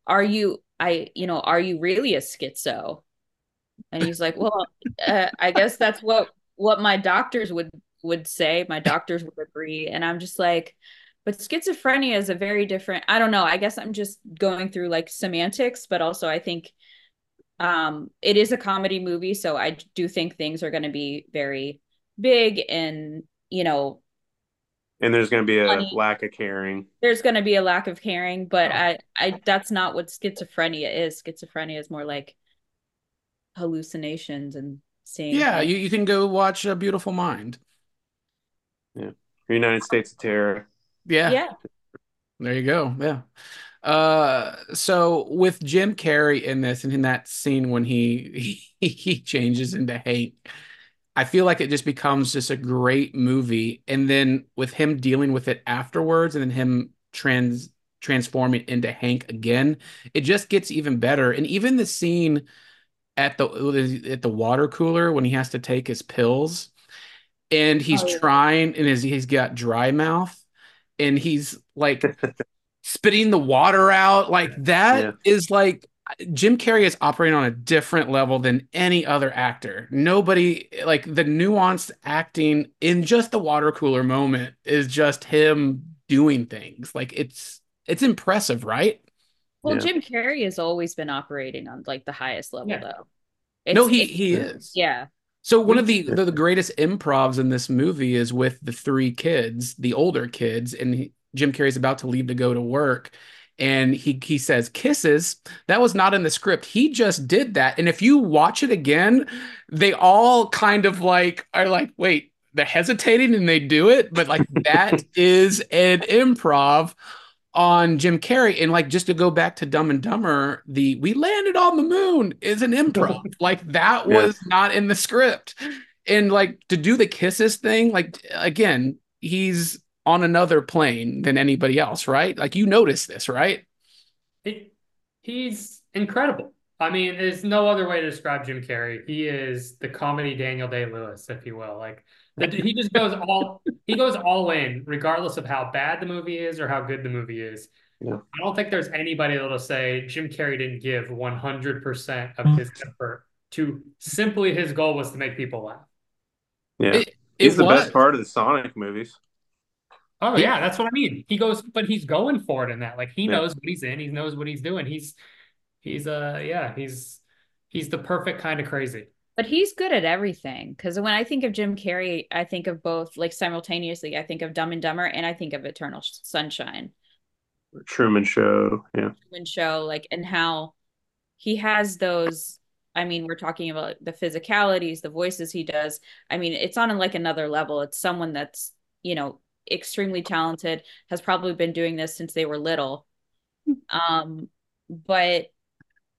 Are you I you know, are you really a schizo? And he's like, Well, uh, I guess that's what what my doctors would would say. My doctors would agree. And I'm just like, but schizophrenia is a very different I don't know. I guess I'm just going through like semantics, but also I think um it is a comedy movie, so I do think things are going to be very big and you know and there's going to be a Funny. lack of caring. there's going to be a lack of caring but i i that's not what schizophrenia is schizophrenia is more like hallucinations and seeing Yeah. You, you can go watch A Beautiful Mind. United States of Tara. Yeah. yeah There you go. Yeah. Uh, so with Jim Carrey in this and in that scene when he [LAUGHS] he, he changes into Hank, I feel like it just becomes just a great movie. And then with him dealing with it afterwards and then him trans transforming into Hank again, it just gets even better. And even the scene at the at the water cooler when he has to take his pills and he's Oh, yeah. trying and his, he's got dry mouth and he's like [LAUGHS] spitting the water out like that is Yeah. like Jim Carrey is operating on a different level than any other actor. Nobody like the nuanced acting in just the water cooler moment is just him doing things. Like it's it's impressive, right? well Yeah. jim carrey has always been operating on like the highest level Yeah. though no, he it's- he is. yeah So one of the, the greatest improvs in this movie is with the three kids, the older kids, and he, Jim Carrey's about to leave to go to work, and he he says kisses. That was not in the script. He just did that, and if you watch it again, they all kind of like are like, wait, they're hesitating and they do it, but like that [LAUGHS] is an improv on Jim Carrey. And like just to go back to Dumb and Dumber, the we landed on the moon is an improv. [LAUGHS] like that Yeah. was not in the script. And like to do the kisses thing, like again, he's on another plane than anybody else, right? Like you notice this, right? He, he's incredible. I mean, there's no other way to describe Jim Carrey. He is the comedy Daniel Day Lewis, if you will. Like he just goes all he goes all in, regardless of how bad the movie is or how good the movie is. Yeah. I don't think there's anybody that'll say Jim Carrey didn't give 100% of his effort to simply his goal was to make people laugh. Yeah. It, He's it the was. best part of the Sonic movies. Oh Yeah. yeah, that's what I mean. He goes, but he's going for it in that. Like he Yeah. knows what he's in. He knows what he's doing. He's he's uh yeah, he's he's the perfect kind of crazy. But he's good at everything because when i think of jim carrey i think of both like simultaneously i think of dumb and dumber and i think of eternal sunshine. Truman Show. Yeah. Truman show like and how he has those i mean we're talking about the physicalities the voices he does. I mean it's on like another level. It's someone that's you know extremely talented has probably been doing this since they were little. [LAUGHS] Um but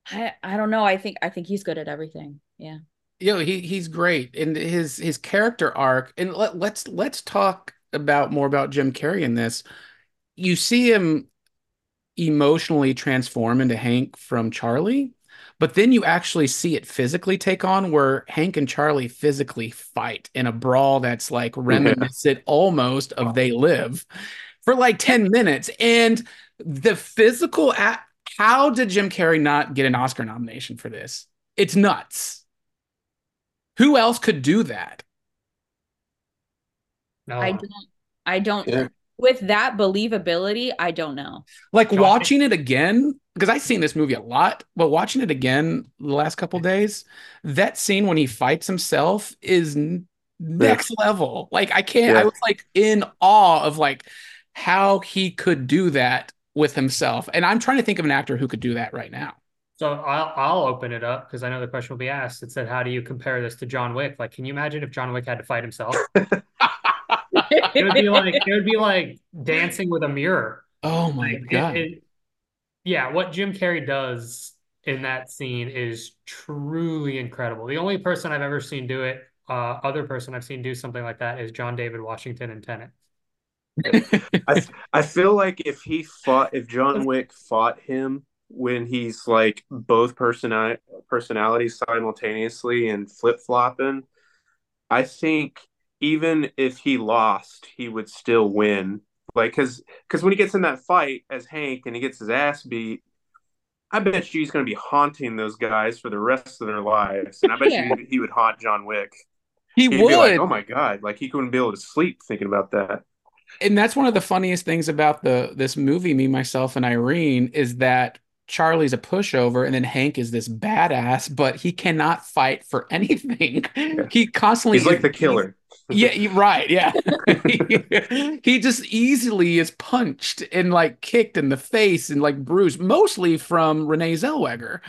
i i don't know. I think i think he's good at everything. Yeah Yo, he he's great, and his his character arc. And let, let's let's talk about more about Jim Carrey in this. You see him emotionally transform into Hank from Charlie, but then you actually see it physically take on where Hank and Charlie physically fight in a brawl that's like reminiscent almost of They Live for like 10 minutes. And the physical act, how did Jim Carrey not get an Oscar nomination for this? It's nuts. Who else could do that? No, I don't I don't Yeah. with that believability, I don't know. Like Josh- watching it again, because I've seen this movie a lot, but watching it again the last couple days, that scene when he fights himself is n- next level. Like I can't, I was like in awe of like how he could do that with himself. And I'm trying to think of an actor who could do that right now. So I'll I'll open it up because I know the question will be asked. It said, "How do you compare this to John Wick?" Like, can you imagine if John Wick had to fight himself? [LAUGHS] It would be like it would be like dancing with a mirror. Oh my Like, it- God. it- yeah, what Jim Carrey does in that scene is truly incredible. The only person I've ever seen do it, uh, other person I've seen do something like that is John David Washington in Tenet. I I feel like if he fought, if John Wick fought him when he's like both personi personalities simultaneously and flip flopping, I think even if he lost, he would still win. Like, cause, cause when he gets in that fight as Hank and he gets his ass beat, I bet you he's going to be haunting those guys for the rest of their lives, and I bet Yeah. you he would haunt John Wick. he He'd would. be like, "Oh my god!" Like he couldn't be able to sleep thinking about that. and that's one of the funniest things about the this movie, me, myself, and Irene, is that Charlie's a pushover, and then Hank is this badass, but he cannot fight for [LAUGHS] anything. He constantly He's like the killer. Yeah, right. Yeah. [LAUGHS] he just easily is punched and like kicked in the face and like bruised, mostly from Renee Zellweger.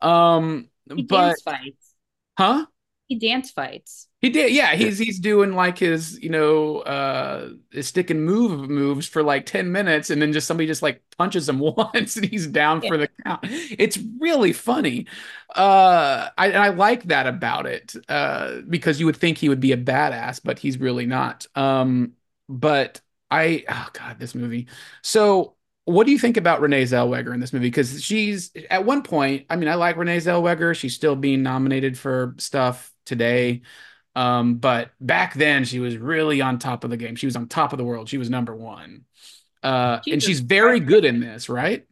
Um, He but dance fights. huh? He dance fights. He did, yeah. He's he's doing like his, you know, uh his stick and move moves for like 10 minutes, and then just somebody just like punches him [LAUGHS] once and he's down for the count. It's really funny. Uh I and I like that about it. Uh because you would think he would be a badass, but he's really not. Um, but I oh god, this movie. So what do you think about Renee Zellweger in this movie? Because she's at one point, I mean, I like Renee Zellweger. She's still being nominated for stuff today. Um, but back then she was really on top of the game. She was on top of the world. She was number one. Uh, and she's very good in this, right?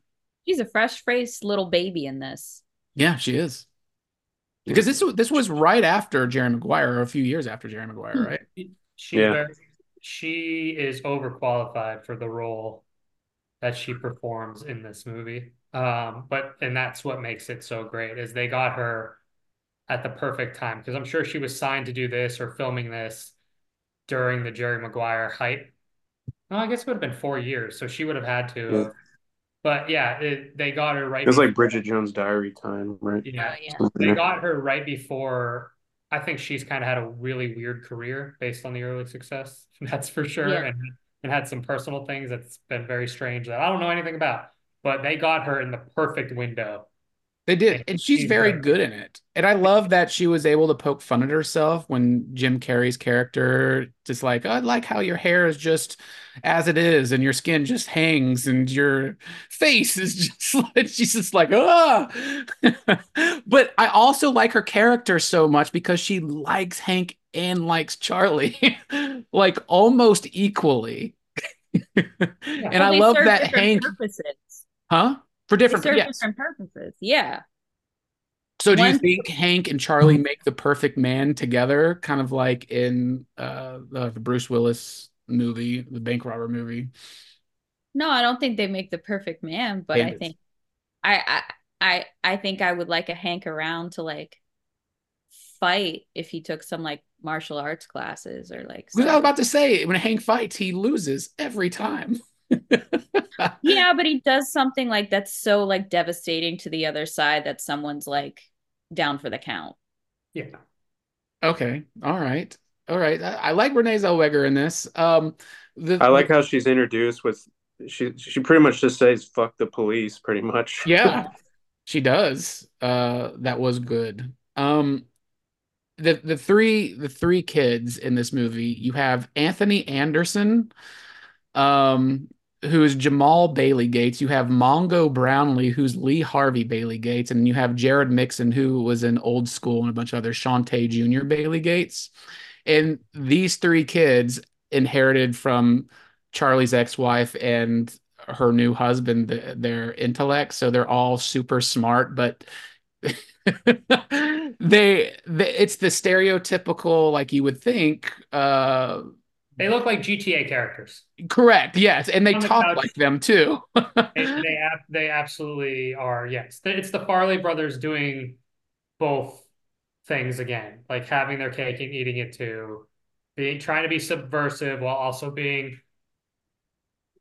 She's a fresh-faced little baby in this. Yeah, she is. Because this this was right after Jerry Maguire, or a few years after Jerry Maguire, right? She Yeah. she is overqualified for the role that she performs in this movie. Um, but and that's what makes it so great is they got her at the perfect time because I'm sure she was signed to do this or filming this during the Jerry Maguire hype. Well, I guess it would have been four years, so she would have had to. Yeah. But yeah, it, they got her right. It was like before- Bridget Jones' Diary time, right? Yeah, oh, yeah. they got her right before. I think she's kind of had a really weird career based on the early success. [LAUGHS] That's for sure, Yeah. and and had some personal things that's been very strange that I don't know anything about. But they got her in the perfect window. They did, And and she's she's very very- good in it. And I love that she was able to poke fun at herself when Jim Carrey's character just like, I like how your hair is just as it is, and your skin just hangs, and your face is [LAUGHS] just like she's just like, ah. [LAUGHS] but I also like her character so much because she likes Hank and likes Charlie, [LAUGHS] like almost equally. and I love that Hank, purposes. huh? For different, yes. different purposes. Yeah. So do you think Hank and Charlie make the perfect man together, kind of like in uh, the, the Bruce Willis movie, the bank robber movie? No, I don't think they make the perfect man, but I think I I I I think I would like a Hank around to like fight if he took some like martial arts classes or like Because I was about to say, when Hank fights, he loses every time. [LAUGHS] Yeah, but he does something like that's so like devastating to the other side that someone's like down for the count. Yeah, Okay, all right, all right. I, I like Renee Zellweger in this. Um, the, I like how she's introduced with she she pretty much just says fuck the police pretty much. [LAUGHS] Yeah, she does. Uh, that was good. Um, the the three the three kids in this movie, you have Anthony Anderson, um, who is Jamal Bailey Gates. You have Mongo Brownlee, who's Lee Harvey Bailey Gates, and you have Jerod Mixon, who was in Old School and a bunch of other Shonté Jr. Bailey Gates. And these three kids inherited from Charlie's ex-wife and her new husband th- their intellect so they're all super smart but [LAUGHS] they, they it's the stereotypical like you would think uh They look like GTA characters. correct yes and they On talk couch. like them too [LAUGHS] They they, ab- they absolutely are. Yes, it's the Farrelly brothers doing both things again, like having their cake and eating it too, being trying to be subversive while also being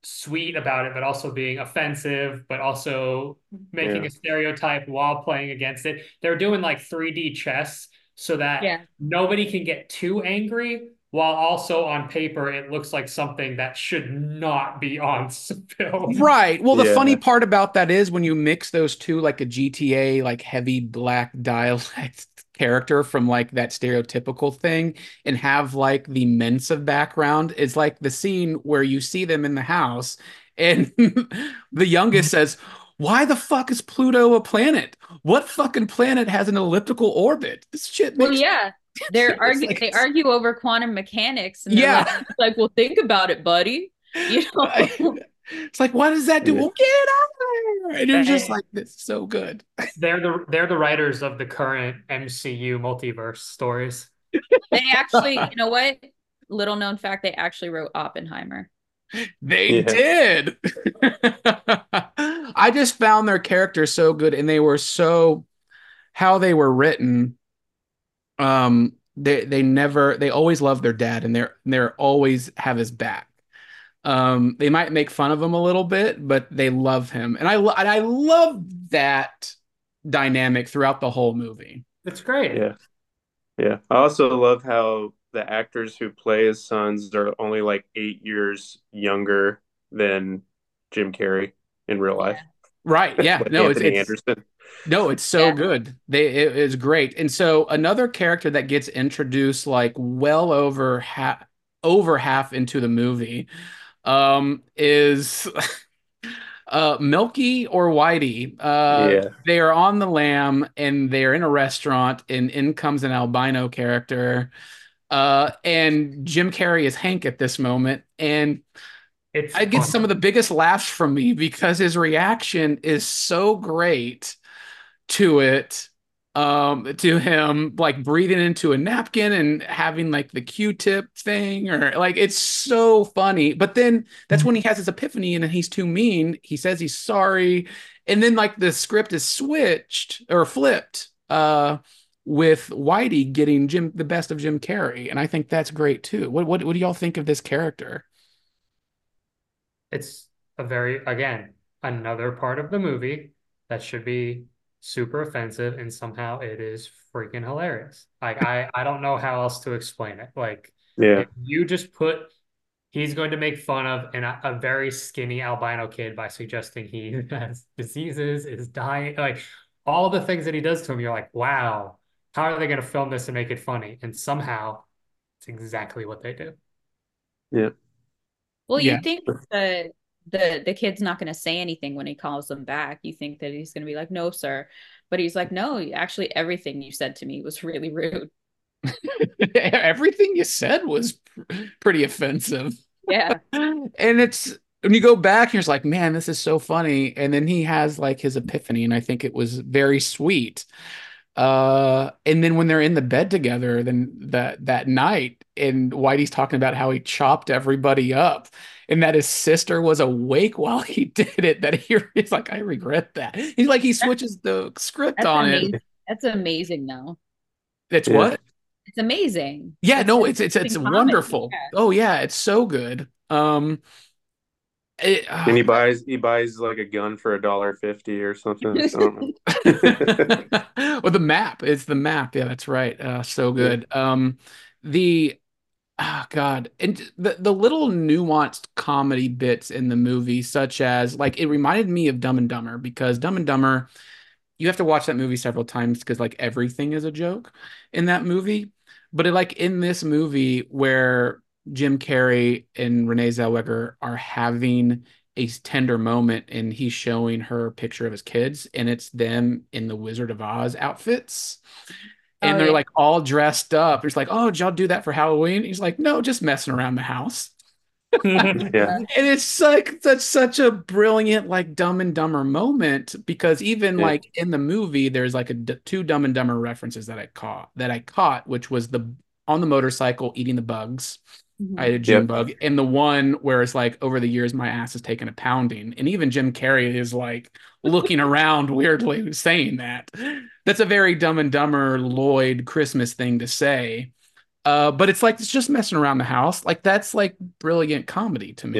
sweet about it, but also being offensive, but also making Yeah. a stereotype while playing against it. They're doing like 3D chess so that Yeah. nobody can get too angry. While also on paper, it looks like something that should not be on [LAUGHS] film. Right. Well, the Yeah. funny part about that is when you mix those two, like a GTA, like heavy black [LAUGHS] dialect character from like that stereotypical thing, and have like the Mensa background, it's like the scene where you see them in the house, and [LAUGHS] the youngest says, Why the fuck is Pluto a planet? What fucking planet has an elliptical orbit? This shit Well, yeah. [LAUGHS] They're It's argu like- they argue over quantum mechanics and Yeah. like, like, well, think about it, buddy. [LAUGHS] You know? It's like, what does that do? Yeah. Well, get out of there. And you're just like, this is so good. [LAUGHS] They're the they're the writers of the current MCU multiverse stories. They actually, you know what? Little known fact, they actually wrote Oppenheimer. They Yeah. did. I just found their characters so good and they were so how they were written. Um they they never they always love their dad and they're they're always have his back. Um they might make fun of him a little bit, but they love him. And I lo- and I love that dynamic throughout the whole movie. It's great. Yeah. Yeah. I also love how the actors who play his sons are only like eight years younger than Jim Carrey in real life. Right. Yeah. [LAUGHS] Like no, it's, Anthony it's Anderson. No, it's so Yeah. good. They it is great. And so another character that gets introduced like well over half over half into the movie um is [LAUGHS] uh Milky or Whitey. Uh Yeah. they are on the lam and they're in a restaurant and in comes an albino character. Uh and Jim Carrey is Hank at this moment and It's I get fun. some of the biggest laughs from me because his reaction is so great to it. Um, to him like breathing into a napkin and having like the Q-tip thing, or like it's so funny. But then that's when he has his epiphany and then he's too mean. He says he's sorry, and then like the script is switched or flipped uh with Whitey getting Jim the best of Jim Carrey, and I think that's great too. What what what do y'all think of this character? it's a very again another part of the movie that should be super offensive and somehow it is freaking hilarious like i i don't know how else to explain it like Yeah. you just put he's going to make fun of an, a very skinny albino kid by suggesting he [LAUGHS] has diseases is dying like all the things that he does to him you're like wow how are they going to film this and make it funny and somehow it's exactly what they do Yeah. Well, Yeah. you think the the the kid's not going to say anything when he calls them back. You think that he's going to be like, "No, sir," but he's like, "No, actually, everything you said to me was really rude." [LAUGHS] Everything you said was pr- pretty offensive. Yeah, And it's when you go back, you're just like, man, this is so funny. And then he has like his epiphany, and I think it was very sweet. Uh, and then when they're in the bed together, then that that night, and Whitey's talking about how he chopped everybody up, and that his sister was awake [LAUGHS] while he did it. That he, he's like, I regret that. He's like, he switches the script that's on amazing. it. That's amazing, though. It's Yeah. what? It's amazing. Yeah, It's no, an it's it's it's wonderful. yeah. Oh yeah, it's so good. Um, it, And he buys he buys like a gun for a dollar fifty or something. I don't know. [LAUGHS] [LAUGHS] well, the map. It's the map. Yeah, that's right. Uh, so good. Um, the oh God, and the the little nuanced comedy bits in the movie, such as like it reminded me of Dumb and Dumber because Dumb and Dumber, you have to watch that movie several times because like everything is a joke in that movie. But it, like in this movie where Jim Carrey and Renee Zellweger are having a tender moment and he's showing her a picture of his kids and it's them in the Wizard of Oz outfits. And Oh, they're yeah. like all dressed up. It's like, oh, did y'all do that for Halloween? He's like, no, just messing around the house. [LAUGHS] Yeah. [LAUGHS] and it's like that's such a brilliant like dumb and dumber moment because even Yeah. like in the movie there's like a d- two dumb and dumber references that i caught that i caught which was the on the motorcycle eating the bugs i had a june Yep. bug and the one where it's like over the years my ass has taken a pounding and even jim carrey is like looking around weirdly saying that that's a very dumb and dumber lloyd christmas thing to say uh, but it's like it's just messing around the house. Like that's like brilliant comedy to me.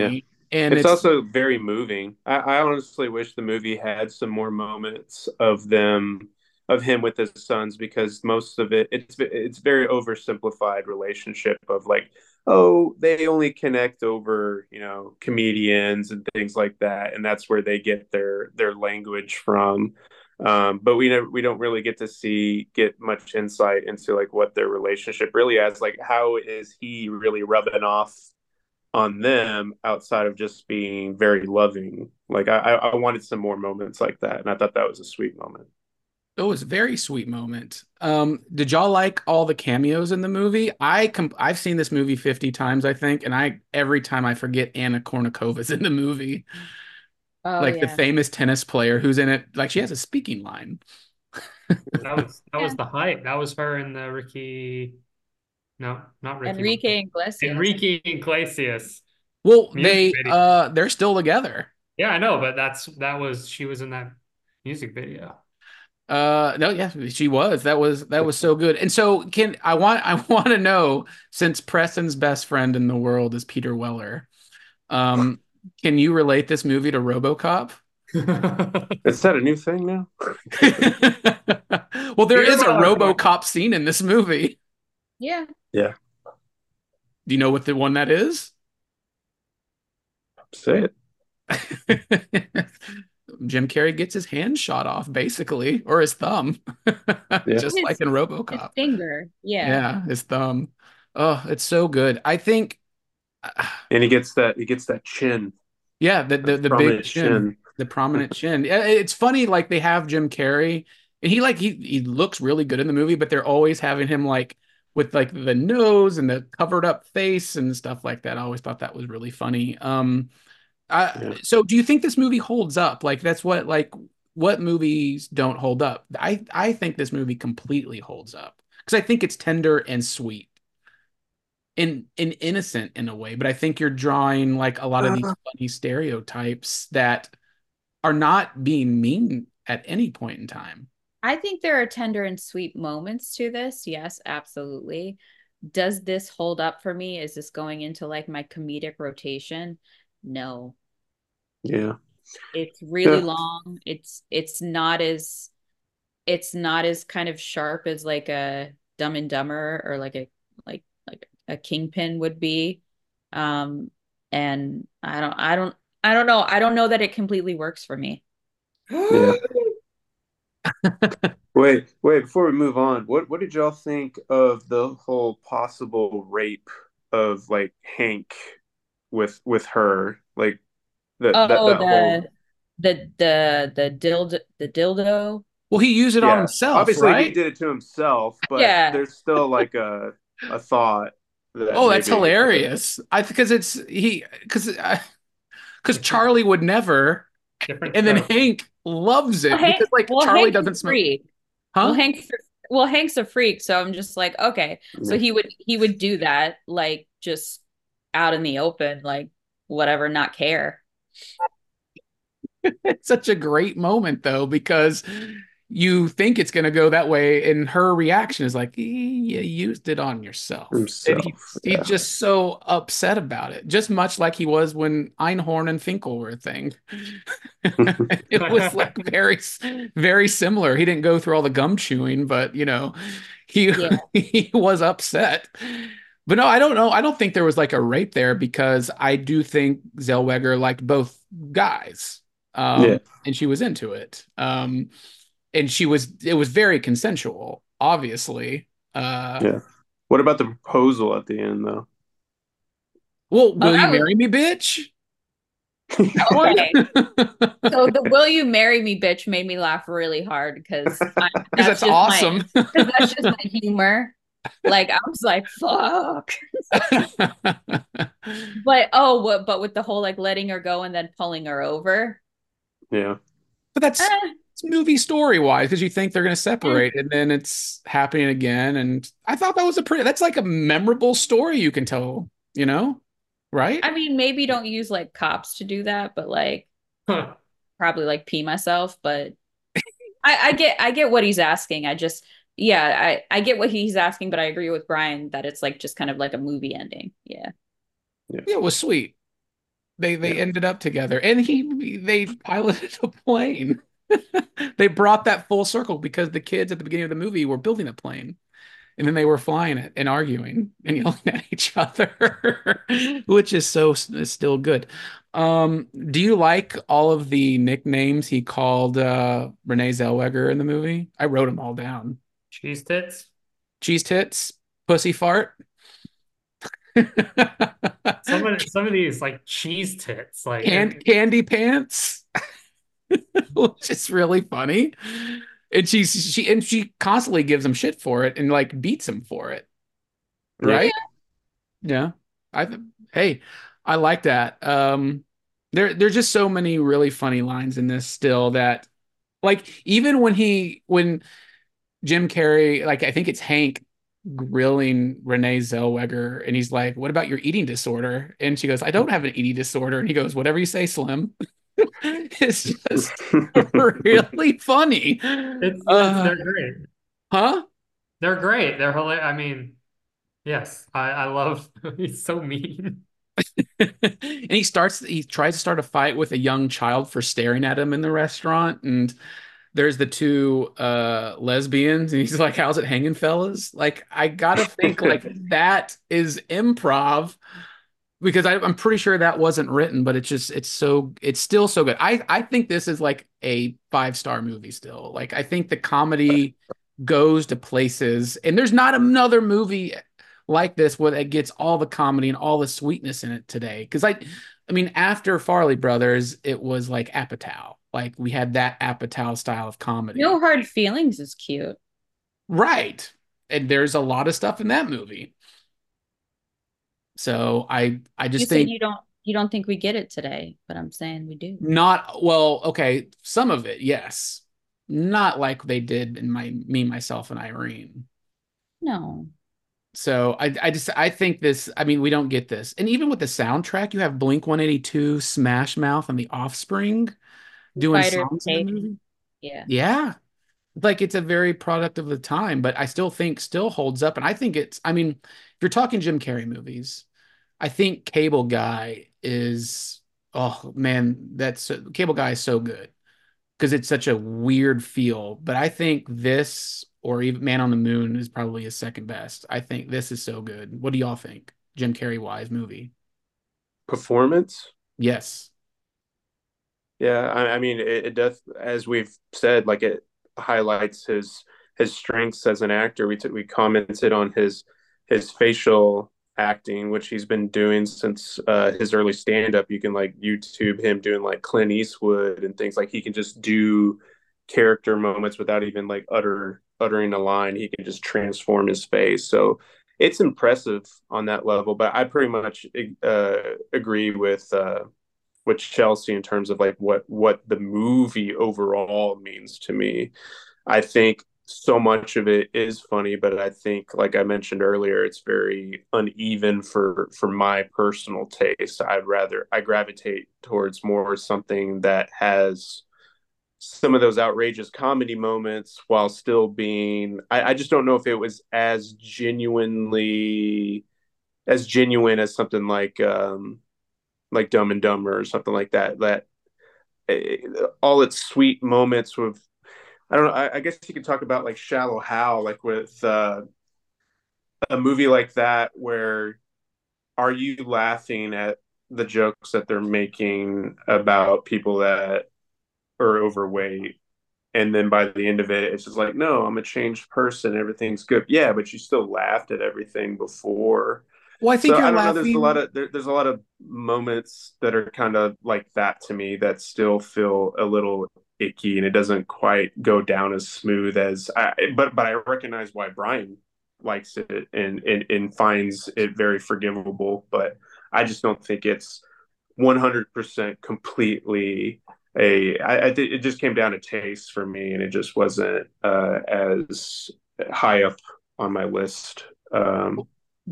Yeah. And it's, it's, also very moving. I, I honestly wish the movie had some more moments of them of him with his sons because most of it it's it's very oversimplified relationship of like oh they only connect over you know comedians and things like that and that's where they get their their language from um, but we never, we don't really get to see get much insight into like what their relationship really is like how is he really rubbing off on them outside of just being very loving. Like I, I wanted some more moments like that, and I thought that was a sweet moment. It was a very sweet moment. Um, did y'all like all the cameos in the movie? I com- I've seen this movie 50 times, I think, and I every time I forget Anna Kournikovas [LAUGHS] in the movie. Oh, like the famous tennis player who's in it, like she has a speaking line. That was that was the hype. That was her and the Ricky. No, not Ricky. Enrique Iglesias. Enrique Iglesias. Well, Music they video. uh they're still together. Yeah, I know, but that's that was she was in that music video. Uh no, yeah, she was. That was that was so good. And so can I want I [LAUGHS] want to know since Preston's best friend in the world is Peter Weller. Um can you relate this movie to RoboCop? [LAUGHS] Is that a new thing now? [LAUGHS] well, there is a RoboCop scene in this movie. Yeah. Yeah. Do you know what the one that is? Say it. Jim Carrey gets his hand shot off, basically, or his thumb, [LAUGHS] just His- like in His RoboCop. finger. Yeah. Yeah, his thumb. Oh, it's so good. I think, And he gets that he gets that chin, yeah, the the, the big prominent chin, the prominent chin. It's funny, like they have Jim Carrey, and he like he he looks really good in the movie, but they're always having him like with like the nose and the covered up face and stuff like that. I always thought that was really funny. Um, I, Yeah. so do you think this movie holds up? Like that's what like what movies don't hold up? I I think this movie completely holds up because I think it's tender and sweet. And, and innocent in a way, but I think you're drawing like a lot of these uh-huh. funny stereotypes that are not being mean at any point in time. I think there are tender and sweet moments to this. Yes, absolutely. Does this hold up for me? Is this going into like my comedic rotation? No. yeah. It's really Yeah. long. It's it's not as it's not as kind of sharp as like a Dumb and Dumber or like a like like a Kingpin would be. Um and I don't I don't I don't know. I don't know that it completely works for me. Yeah. [LAUGHS] Wait, wait, before we move on, what what did y'all think of the whole possible rape of like Hank with with her? Like that Oh, that, that the whole the the the dildo the dildo. Well, he used it on himself, Obviously right? he did it to himself, but Yeah. there's still like a a thought that Oh, that's hilarious. I because it's he because because Charlie would never, Different and then. Hank loves it Well, Hank- because like well, Charlie Hank's a doesn't smoke. freak. Huh? Well, Hank's well, Hank's a freak, so I'm just like, okay. So he would he would do that like just out in the open, like whatever, not care. [LAUGHS] It's such a great moment though because you think it's gonna go that way, and her reaction is like, "Eh, "You used it on yourself." and Himself, he, yeah. he's just so upset about it, just much like he was when Einhorn and Finkel were a thing. [LAUGHS] it was like [LAUGHS] very, very similar. He didn't go through all the gum chewing, but you know, he Yeah. he was upset. But no, I don't know. I don't think there was like a rape there because I do think Zellweger liked both guys. Um, Yeah. and she was into it. Um, and she was it was very consensual, obviously. Uh Yeah. What about the proposal at the end though? well, will that you marry me, bitch? [LAUGHS] Okay. [LAUGHS] so the "Will you marry me, bitch" made me laugh really hard because Because [LAUGHS] that's, that's awesome. My, 'cause that's just my humor. Like I was like, "Fuck." [LAUGHS] But oh, what? But with the whole like letting her go and then pulling her over. Yeah. But that's Eh, it's movie story wise because you think they're going to Mm. separate and then it's happening again. And I thought that was a pretty, that's like a memorable story you can tell, you know? Right? I mean, maybe don't use like cops to do that, but like probably like pee myself. But [LAUGHS] I, I get, I get what he's asking. I just, yeah, I, I get what he's asking, but I agree with Brian that it's like just kind of like a movie ending. Yeah. Yeah, it was sweet. They they Yeah. ended up together, and he they piloted a plane. [LAUGHS] They brought that full circle because the kids at the beginning of the movie were building a plane, and then they were flying it and arguing and [LAUGHS] yelling at each other, [LAUGHS] which is so is still good. Um, do you like all of the nicknames he called uh, Renee Zellweger in the movie? I wrote them all down. Cheese tits. Cheese tits, pussy fart. [LAUGHS] Some of some of these like cheese tits, like Can- candy pants, [LAUGHS] which is really funny. And she's she and she constantly gives him shit for it and like beats him for it. Right? Yeah. I hey, I like that. Um there there's just so many really funny lines in this still that like even when he when Jim Carrey, like I think it's Hank grilling Renee Zellweger, and he's like, "What about your eating disorder?" And she goes, "I don't have an eating disorder." And he goes, "Whatever you say, Slim." [LAUGHS] it's just [LAUGHS] really funny. It's, Uh, they're great. huh? They're great. They're hilarious. I mean, yes, I I love. [LAUGHS] He's so mean. and he starts he tries to start a fight with a young child for staring at him in the restaurant and there's the two uh lesbians and he's like how's it hanging fellas like i gotta think like [LAUGHS] that is improv because I, i'm pretty sure that wasn't written but it's just it's so it's still so good i i think this is like a five star movie still like i think the comedy goes to places and there's not another movie like this where it gets all the comedy and all the sweetness in it today. Because I, I mean, after Farrelly Brothers, it was like Apatow. Like we had that Apatow style of comedy, No hard feelings is cute. right? And there's a lot of stuff in that movie. So I, I just said think you don't you don't think we get it today, but I'm saying we do. not well. Okay, some of it, yes, not like they did in my me, myself, and Irene. No. So I I just I think this I mean we don't get this. And even with the soundtrack, you have Blink 182, Smash Mouth, and The Offspring doing Fighter songs in the movie. Yeah. Yeah. Like it's a very product of the time, but I still think still holds up. And I think it's I mean, if you're talking Jim Carrey movies, I think Cable Guy is oh man, that's Cable Guy is so good because it's such a weird feel. But I think this or even Man on the Moon is probably his second best. I think this is so good. What do y'all think? Jim Carrey wise movie? Performance. Yes. Yeah, I, I mean, it, it does, as we've said, like it highlights his his strengths as an actor. We t- we commented on his his facial acting, which he's been doing since uh, his early stand up. You can like YouTube him doing like Clint Eastwood and things like he can just do character moments without even like utter uttering a line. He can just transform his face. So it's impressive on that level. But I pretty much uh, agree with. Uh, with Chelsea in terms of like what what the movie overall means to me. I think so much of it is funny, but I think like I mentioned earlier, it's very uneven for for my personal taste. I'd rather I gravitate towards more something that has some of those outrageous comedy moments while still being I, I just don't know if it was as genuinely as genuine as something like um like Dumb and Dumber or something like that. That uh, all its sweet moments with, I don't know. I, I, guess you could talk about like Shallow Hal, like with uh, a movie like that, where are you laughing at the jokes that they're making about people that are overweight? And then by the end of it, it's just like, no, I'm a changed person. Everything's good. Yeah, but you still laughed at everything before. Well, I think so, you're I don't laughing. know. There's a lot of there, there's a lot of moments that are kind of like that to me that still feel a little icky, and it doesn't quite go down as smooth as. I, but but I recognize why Brian likes it and and, and finds it very forgivable. But I just don't think it's 100% completely a. I, I it just came down to taste for me, and it just wasn't uh, as high up on my list um,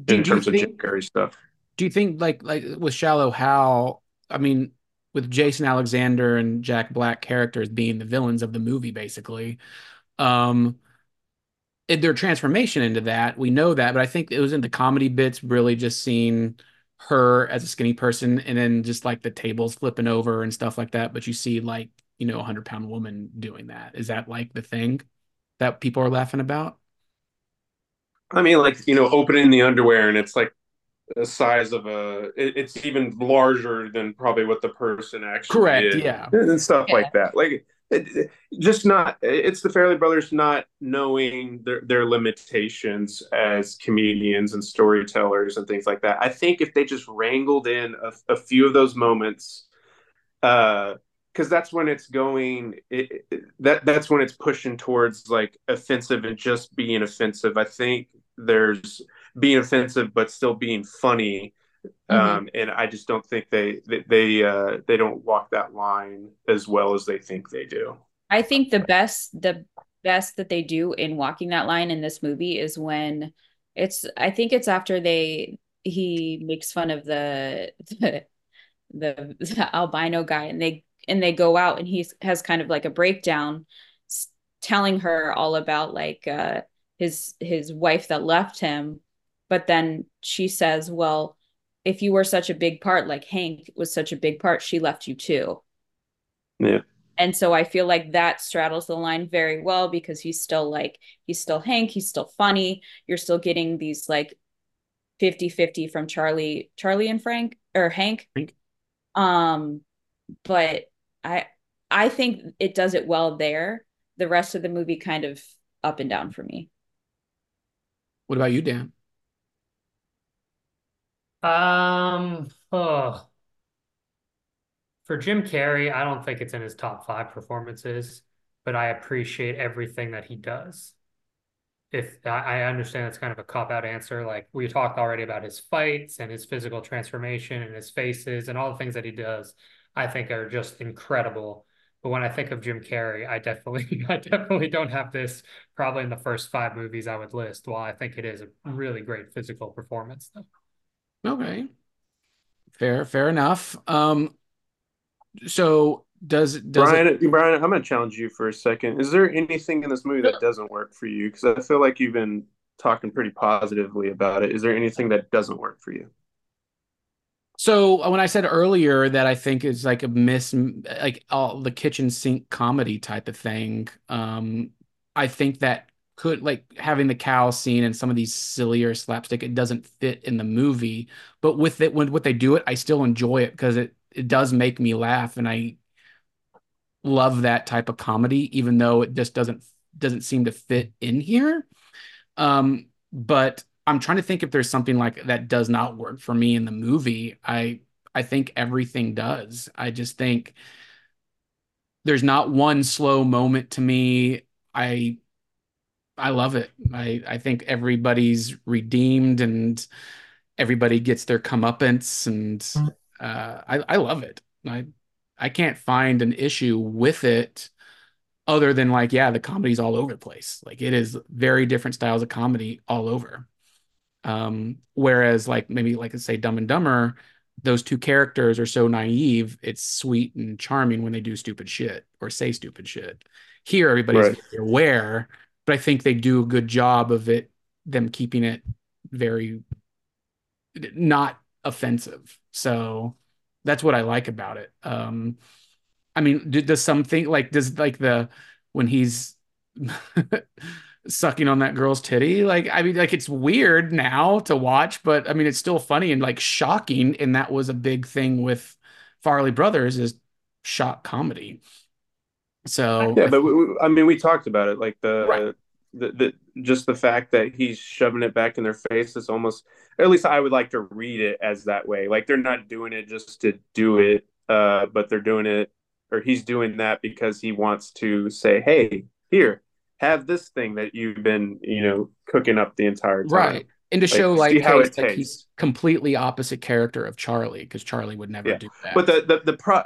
In terms of Jim Carrey stuff. do you think like like with Shallow Hal? I mean with Jason Alexander and Jack Black characters being the villains of the movie basically um it- their transformation into that we know that but I think it was in the comedy bits really just seeing her as a skinny person and then just like the tables flipping over and stuff like that but you see like you know a hundred pound woman doing that is that like the thing that people are laughing about I mean, like you know, opening the underwear and it's like the size of a. It, it's even larger than probably what the person actually correct is, yeah and stuff Yeah. like that. Like, it, it- just not. It's the Farrelly Brothers not knowing their their limitations as comedians and storytellers and things like that. I think if they just wrangled in a, a few of those moments, uh, because that's when it's going. It, it- that that's when it's pushing towards like offensive and just being offensive. I think there's being offensive but still being funny um, and I just don't think they they they, uh, they don't walk that line as well as they think they do. I think the best the best that they do in walking that line in this movie is when it's I think it's after they he makes fun of the the, [LAUGHS] the, the albino guy and they and they go out and he has kind of like a breakdown telling her all about like uh his his wife that left him but then she says well if you were such a big part like Hank was such a big part she left you too Yeah, and so I feel like that straddles the line very well because he's still like, he's still Hank, he's still funny. You're still getting these like 50 50 from Charlie, Charlie and Frank or Hank. Hank. Um, but I, I think it does it well there. The rest of the movie kind of up and down for me. what about you Dan Um, oh, for Jim Carrey, I don't think it's in his top five performances, but I appreciate everything that he does. If I I understand it's kind of a cop-out answer, like we talked already about his fights and his physical transformation and his faces and all the things that he does, I think are just incredible. But when I think of Jim Carrey, I definitely, [LAUGHS] I definitely don't have this probably in the first five movies I would list. While I think it is a really great physical performance, though. Okay. Fair, fair enough. Um, so does does Brian, it Brian, I'm gonna challenge you for a second. Is there anything in this movie that doesn't work for you? Because I feel like you've been talking pretty positively about it. Is there anything that doesn't work for you? So uh, when I said earlier that I think is like a miss like all the kitchen sink comedy type of thing, um, I think that could like having the cow scene and some of these sillier slapstick, it doesn't fit in the movie. But with it when what they do it, I still enjoy it because it it does make me laugh and I love that type of comedy, even though it just doesn't doesn't seem to fit in here. Um, but I'm trying to think if there's something like that does not work for me in the movie. I I think everything does. I just think there's not one slow moment to me. I I love it. I I think everybody's redeemed and everybody gets their comeuppance and uh I I love it. I I can't find an issue with it other than like yeah, the comedy's all over the place. Like it is very different styles of comedy all over. Um, whereas like maybe like I say Dumb and Dumber, those two characters are so naive, it's sweet and charming when they do stupid shit or say stupid shit. Here, everybody's Right. aware, but I think they do a good job of it, them keeping it very not offensive. So that's what I like about it. Um, I mean, do, does something like does like the when he's [LAUGHS] sucking on that girl's titty. Like, I mean, like it's weird now to watch, but I mean, it's still funny and like shocking. And that was a big thing with Farrelly Brothers is shock comedy. So Yeah, but we, we- I mean, we talked about it. Like the, Right. the the just the fact that he's shoving it back in their face is almost. At least I would like to read it as that way. Like they're not doing it just to do it, uh, but they're doing it, or he's doing that because he wants to say, "Hey, here, have this thing that you've been, you know, cooking up the entire time." right. and to Like, show like, see how it like he's completely opposite character of Charlie because Charlie would never Yeah. do that. But the the the pro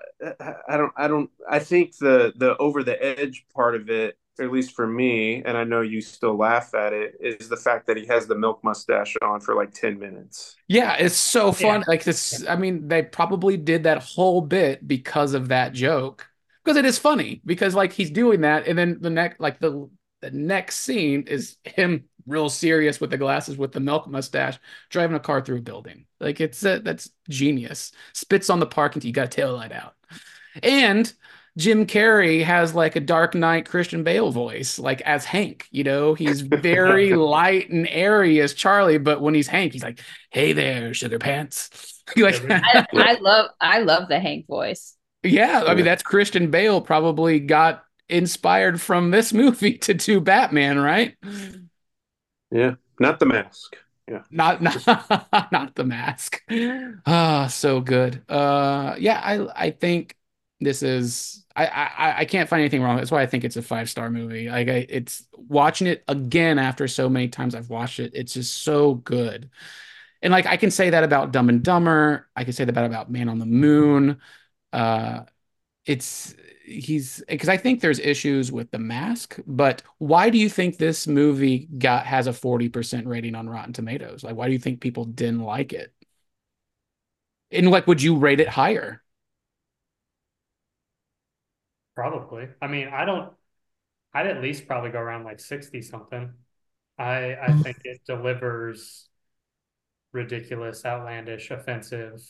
I don't I don't I think the the over the edge part of it, at least for me, and I know you still laugh at it, is the fact that he has the milk mustache on for like 10 minutes. Yeah, it's so fun. Yeah. Like this, I mean, they probably did that whole bit because of that joke. Because it is funny. Because like he's doing that, and then the next like the the next scene is him real serious with the glasses with the milk mustache driving a car through a building. Like it's uh, that's genius. Spits on the parking, you got a tail light out. And Jim Carrey has like a Dark Knight Christian Bale voice, like as Hank. You know, he's very [LAUGHS] light and airy as Charlie, but when he's Hank, he's like, "Hey there, sugar pants." [LAUGHS] like, [LAUGHS] I, I love I love the Hank voice. yeah, I mean that's Christian Bale probably got inspired from this [LAUGHS] movie to do Batman, right? Yeah. Not the mask. Yeah. Not not [LAUGHS] not the mask. Ah, so good. Uh, yeah, I I think this is I I I can't find anything wrong. That's why I think it's a five star movie. Like I, it's watching it again after so many times I've watched it. It's just so good. And like I can say that about Dumb and Dumber. I can say that about Man on the Moon. Uh, it's he's because I think there's issues with the mask, but why do you think this movie got has a 40% rating on Rotten Tomatoes? Like, why do you think people didn't like it? And like, would you rate it higher? Probably. I mean, I don't, I'd at least probably go around like 60 something. I I [LAUGHS] think it delivers ridiculous, outlandish, offensive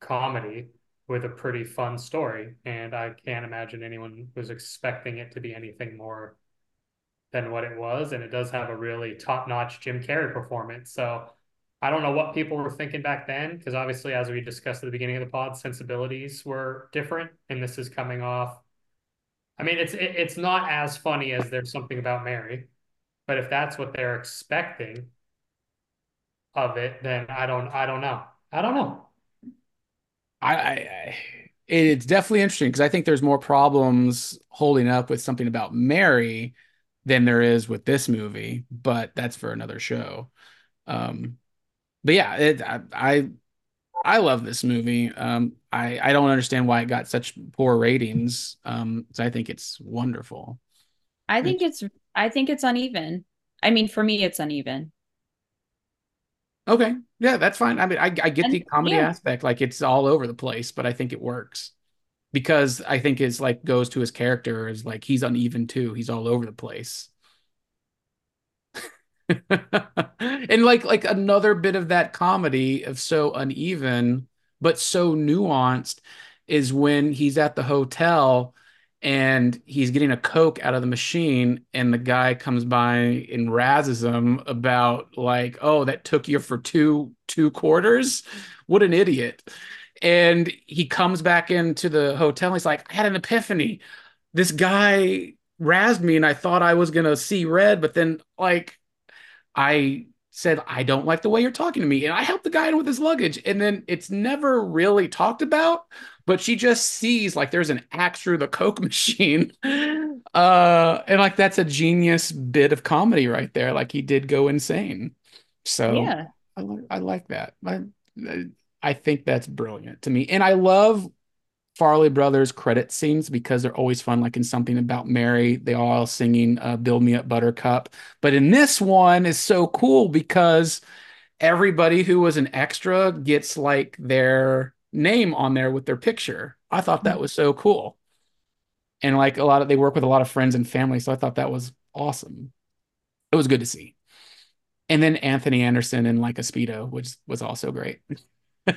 comedy with a pretty fun story. And I can't imagine anyone was expecting it to be anything more than what it was. And it does have a really top-notch Jim Carrey performance. So I don't know what people were thinking back then, because obviously, as we discussed at the beginning of the pod, sensibilities were different, and this is coming off. I mean, it's it, it's not as funny as There's Something About Mary, but if that's what they're expecting of it, then I don't I don't know. I don't know. I, I, it's definitely interesting because I think there's more problems holding up with something about Mary than there is with this movie, but that's for another show. Um, but yeah, it, I, I I love this movie. Um, I I don't understand why it got such poor ratings. Um, so I think it's wonderful. I think it's I think it's uneven. I mean, for me, it's uneven. Okay, yeah, that's fine. I mean, I I get the comedy yeah. aspect, like it's all over the place, but I think it works because I think it's like goes to his character is like he's uneven too. He's all over the place. [LAUGHS] and like like another bit of that comedy of so uneven but so nuanced is when he's at the hotel and he's getting a coke out of the machine and the guy comes by and razzes him about like oh that took you for two two quarters what an idiot and he comes back into the hotel he's like i had an epiphany this guy razzed me and i thought i was gonna see red but then like I said, I don't like the way you're talking to me. And I helped the guy in with his luggage. And then it's never really talked about, but she just sees like there's an axe through the Coke [LAUGHS] machine. Uh, and like that's a genius bit of comedy right there. Like he did go insane. So Yeah. I, I like that. I, I think that's brilliant to me. And I love Farrelly Brothers credit scenes because they're always fun. Like in something about Mary, they all singing uh, "Build Me Up, Buttercup." But in this one is so cool because everybody who was an extra gets like their name on there with their picture. I thought that was so cool. And like a lot of they work with a lot of friends and family, so I thought that was awesome. It was good to see. And then Anthony Anderson in like a speedo, which was also great. in,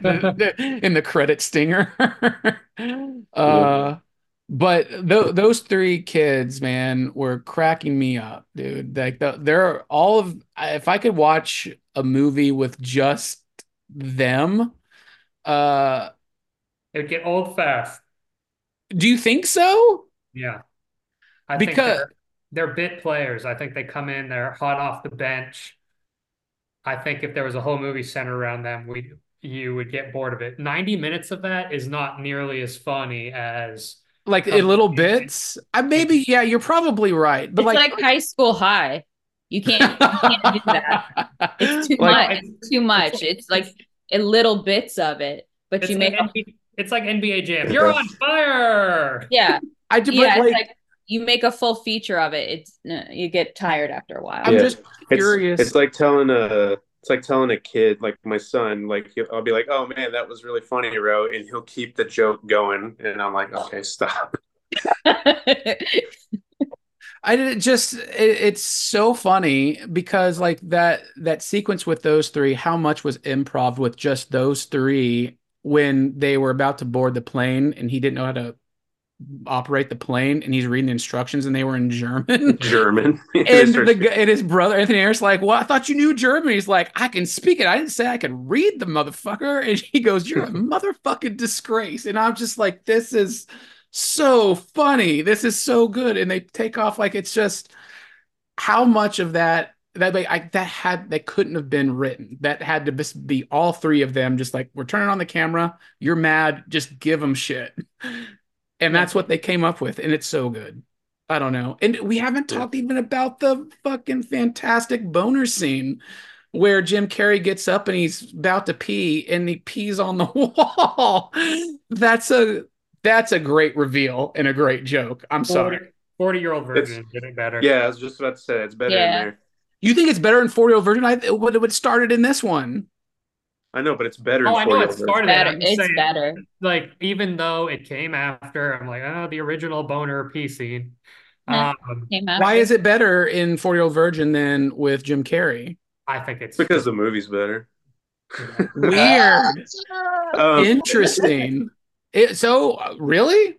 the, in the credit stinger. [LAUGHS] uh, but th- those three kids, man, were cracking me up, dude. Like the, they're all of. If I could watch a movie with just them, uh, It would get old fast. do you think so? Yeah. I think Because they're, they're bit players. I think they come in, they're hot off the bench. I think if there was a whole movie centered around them, we you would get bored of it. 90 minutes of that is not nearly as funny as like in little bits, I maybe yeah, you're probably right. But It's like, like high school high. You can't you can't do that. It's too [LAUGHS] Like, much. It's too much. It's like a little bits of it, but It's you make a, NBA, it's like NBA Jam. You're on fire. yeah I do, yeah. like, like you make a full feature of it. It's uh, you get tired after a while. I'm just curious. it's like telling a it's like telling a kid like my son like he'll, I'll be like oh man that was really funny Ro and he'll keep the joke going and I'm like okay stop [LAUGHS] [LAUGHS] I did just it, it's so funny because like that that sequence with those three, how much was improv with just those three when they were about to board the plane and he didn't know how to operate the plane and he's reading the instructions and they were in German. [LAUGHS] German [LAUGHS] and the and his brother Anthony Harris like, well, I thought you knew German. He's like, I can speak it. I didn't say I could read the motherfucker. And he goes, You're a [LAUGHS] motherfucking disgrace. And I'm just like, this is so funny. This is so good. And they take off like it's just how much of that that like I, that had that couldn't have been written. That had to just be all three of them. Just like we're turning on the camera. You're mad. Just give them shit. And that's what they came up with, and it's so good. I don't know. And we haven't talked even about the fucking fantastic boner scene where Jim Carrey gets up and he's about to pee and he pees on the [LAUGHS] wall. That's a that's a great reveal and a great joke. I'm sorry. 40 year old virgin did it better. yeah I was just about to say it's better Yeah. in there You think it's better in 40 year old virgin? I it would have started in this one. I know but it's better Oh, in I know 40 it started. better. It's saying, better. Like even though it came after, I'm like, oh, the original boner P scene. Nah. Um, Why is it better in 40 year old virgin than with Jim Carrey? I think it's It's because the movie's better Weird. [LAUGHS] um, Interesting. It, so uh, really?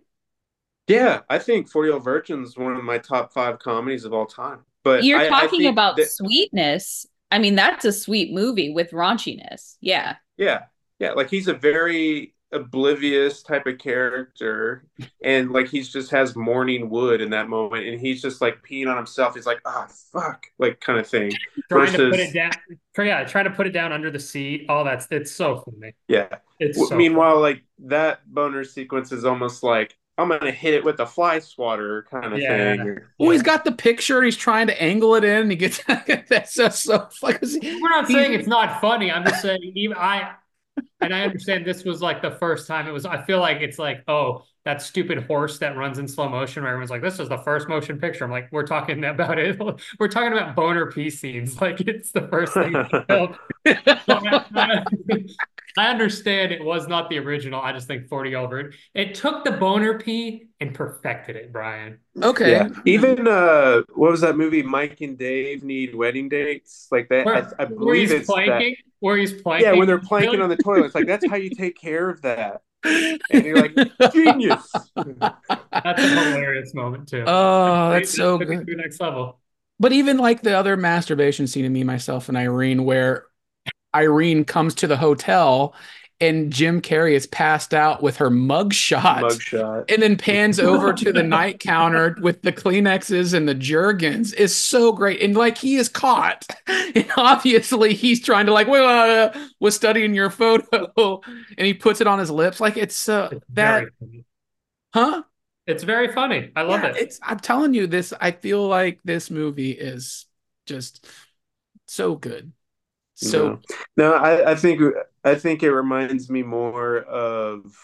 yeah I think 40 Year Old Virgin's one of my top five comedies of all time but You're I- I talking think about that- sweetness. I mean, that's a sweet movie with raunchiness. Yeah. Yeah, yeah, like he's a very oblivious type of character, and like he's just has morning wood in that moment, and he's just like peeing on himself. He's like, ah, fuck, like kind of thing. trying to put it down. Yeah, trying to put it down under the seat. Oh, that's it's so funny. Yeah. It's W- so Meanwhile, like that boner sequence is almost like I'm gonna hit it with a fly swatter kind of Yeah. thing. Well, he's got the picture. He's trying to angle it in. And he gets [LAUGHS] that's so so fucking. We're not saying it's not funny. I'm just saying even I and I understand this was like the first time it was I feel like it's like, oh, that stupid horse that runs in slow motion where everyone's like, this is the first motion picture. I'm like, we're talking about it. [LAUGHS] We're talking about boner pee scenes. [LAUGHS] Like it's the first thing. [LAUGHS] I, I understand it was not the original. I just think 40 over. It took the boner pee and perfected it, Brian. Okay. Yeah. Even uh, what was that movie? Mike and Dave need wedding dates. Like that. Where, I, I believe he's it's that. Planking, where he's planking. Yeah, when they're planking on the toilet, it's like that's how you take care of that. And you're like, genius. That's a hilarious moment too. Oh, that's They so took good. to the next level. But even like the other masturbation scene of me, myself, and Irene, where Irene comes to the hotel and Jim Carrey is passed out with her mug shot. Mugshot. and then pans over to the [LAUGHS] night counter with the Kleenexes and the Jergens is so great. And like he is caught. [LAUGHS] And obviously he's trying to like, well, uh, was studying your photo [LAUGHS] and he puts it on his lips. Like it's uh, It's that, very huh? It's very funny. I love Yeah, it. It's, I'm telling you this, I feel like this movie is just so good. So no, no I, I think I think it reminds me more of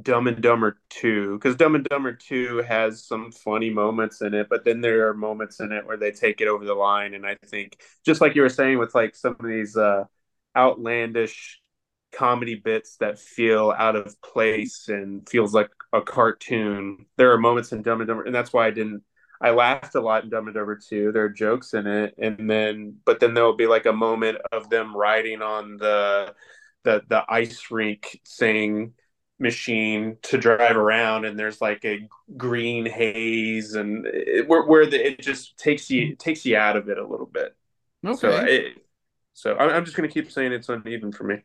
Dumb and Dumber 2 because Dumb and Dumber 2 has some funny moments in it, but then there are moments in it where they take it over the line. And I think, just like you were saying, with like some of these uh, outlandish comedy bits that feel out of place and feels like a cartoon, there are moments in Dumb and Dumber, and that's why I didn't. I laughed a lot in Dumb and Dumber 2. There are jokes in it, and then but then there will be like a moment of them riding on the the the ice rink thing machine to drive around and there's like a green haze and it, where, where the, it just takes you it takes you out of it a little bit okay. so it, so I'm, I'm just gonna keep saying it's uneven for me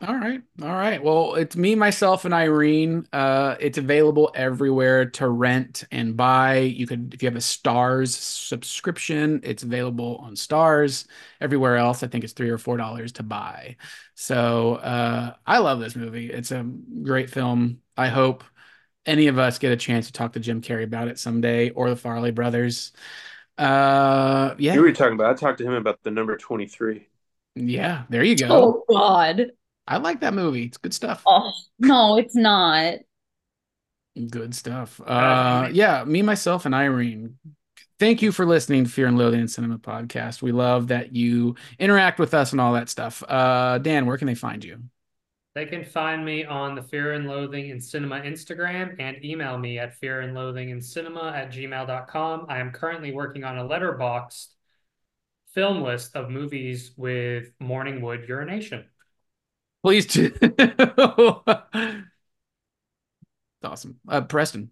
All right. All right. Well, it's me, myself, and Irene. Uh, it's available everywhere to rent and buy. You could, if you have a Starz subscription, it's available on Starz. Everywhere else, I think it's three or four dollars to buy. So uh, I love this movie. It's a great film. I hope any of us get a chance to talk to Jim Carrey about it someday or the Farrelly brothers. Uh, yeah, You were talking about. I talked to him about the number twenty-three. yeah. There you go. Oh God. I like that movie. It's good stuff. Oh no, it's not. Good stuff. Uh, yeah, me, myself, and Irene. Thank you for listening to Fear and Loathing in Cinema podcast. We love that you interact with us and all that stuff. Uh, Dan, where can they find you? They can find me on the Fear and Loathing in Cinema Instagram and email me at fear and loathing in cinema at gmail.com. I am currently working on a Letterboxd film list of movies with Morningwood urination. Please do. [LAUGHS] awesome. Uh, Preston.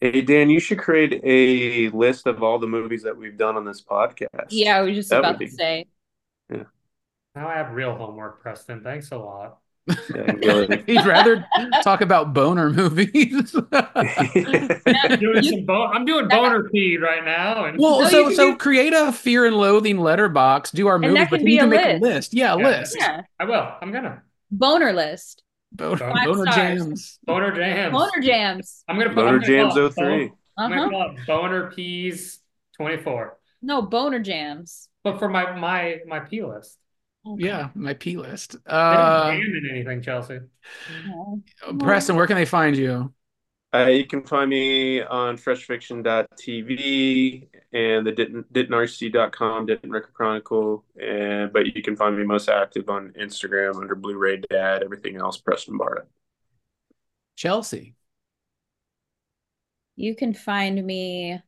Hey Dan, you should create a list of all the movies that we've done on this podcast. Yeah, I was just That about to be- say. Yeah. Now I have real homework, Preston. Thanks a lot. Yeah, really. [LAUGHS] He'd rather talk about boner movies. I'm [LAUGHS] doing, some bo- I'm doing boner feed right now. And well, No, so so do- create a fear and loathing letterbox, do our And movies, that but you be can a make list. a list. Yeah, a Yeah. list. Yeah. I will. I'm gonna. Boner list. Boner, Five boner stars. jams. Boner jams. Boner jams. I'm gonna put Boner I'm gonna Jams call it 03. bon- I'm gonna Uh-huh. call Boner Peas 24. No, boner jams. But for my my my P list. Okay. Yeah, my P list. They don't Uh, in anything, Chelsea. Oh. Preston, where can they find you? Uh, you can find me on freshfiction.tv and the Denton, dentonrc.com, Denton Record Chronicle. And, but you can find me most active on Instagram under Blu-ray Dad, everything else, Preston Barta. Chelsea. You can find me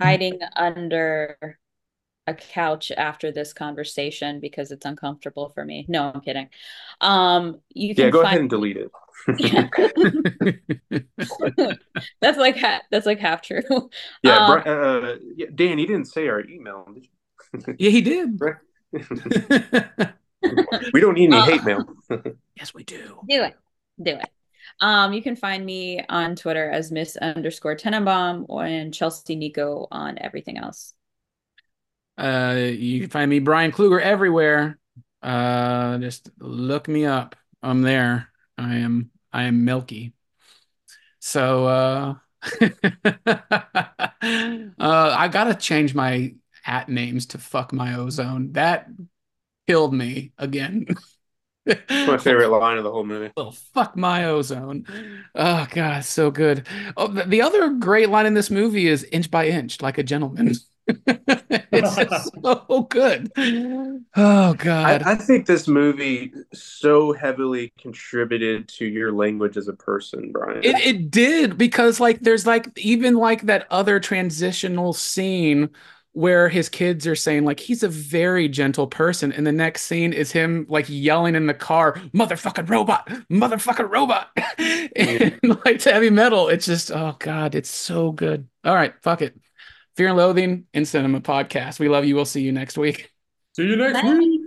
hiding under a couch after this conversation because it's uncomfortable for me. No, I'm kidding. Um, you can Yeah, go find ahead and delete it. [LAUGHS] [LAUGHS] that's like ha- that's like half true. Yeah, Um, Bri- uh, yeah, Dan, you didn't say our email. did [LAUGHS] yeah, he did. you? we don't need any Uh, hate mail. yes, we do. Do it. Do it. Um, you can find me on Twitter as Miss underscore Tenenbaum and Chelsea Nico on everything else. Uh, you can find me, Brian Kluger, everywhere. Uh, just look me up. I'm there. I am. I am Milky. So, uh, [LAUGHS] uh, I gotta change my at names to fuck my ozone. That killed me again. my favorite line of the whole movie. Well, fuck my ozone. Oh god, so good. Oh, the, the other great line in this movie is inch by inch, like a gentleman. [LAUGHS] [LAUGHS] it's just [LAUGHS] so good. Oh god. I, I think this movie so heavily contributed to your language as a person, Brian. It it did because like there's like even like that other transitional scene where his kids are saying like he's a very gentle person and the next scene is him like yelling in the car motherfucking robot motherfucking robot [LAUGHS] and like to heavy metal it's just oh god it's so good all right fuck it fear and loathing in cinema podcast we love you we'll see you next week See you next Bye. week.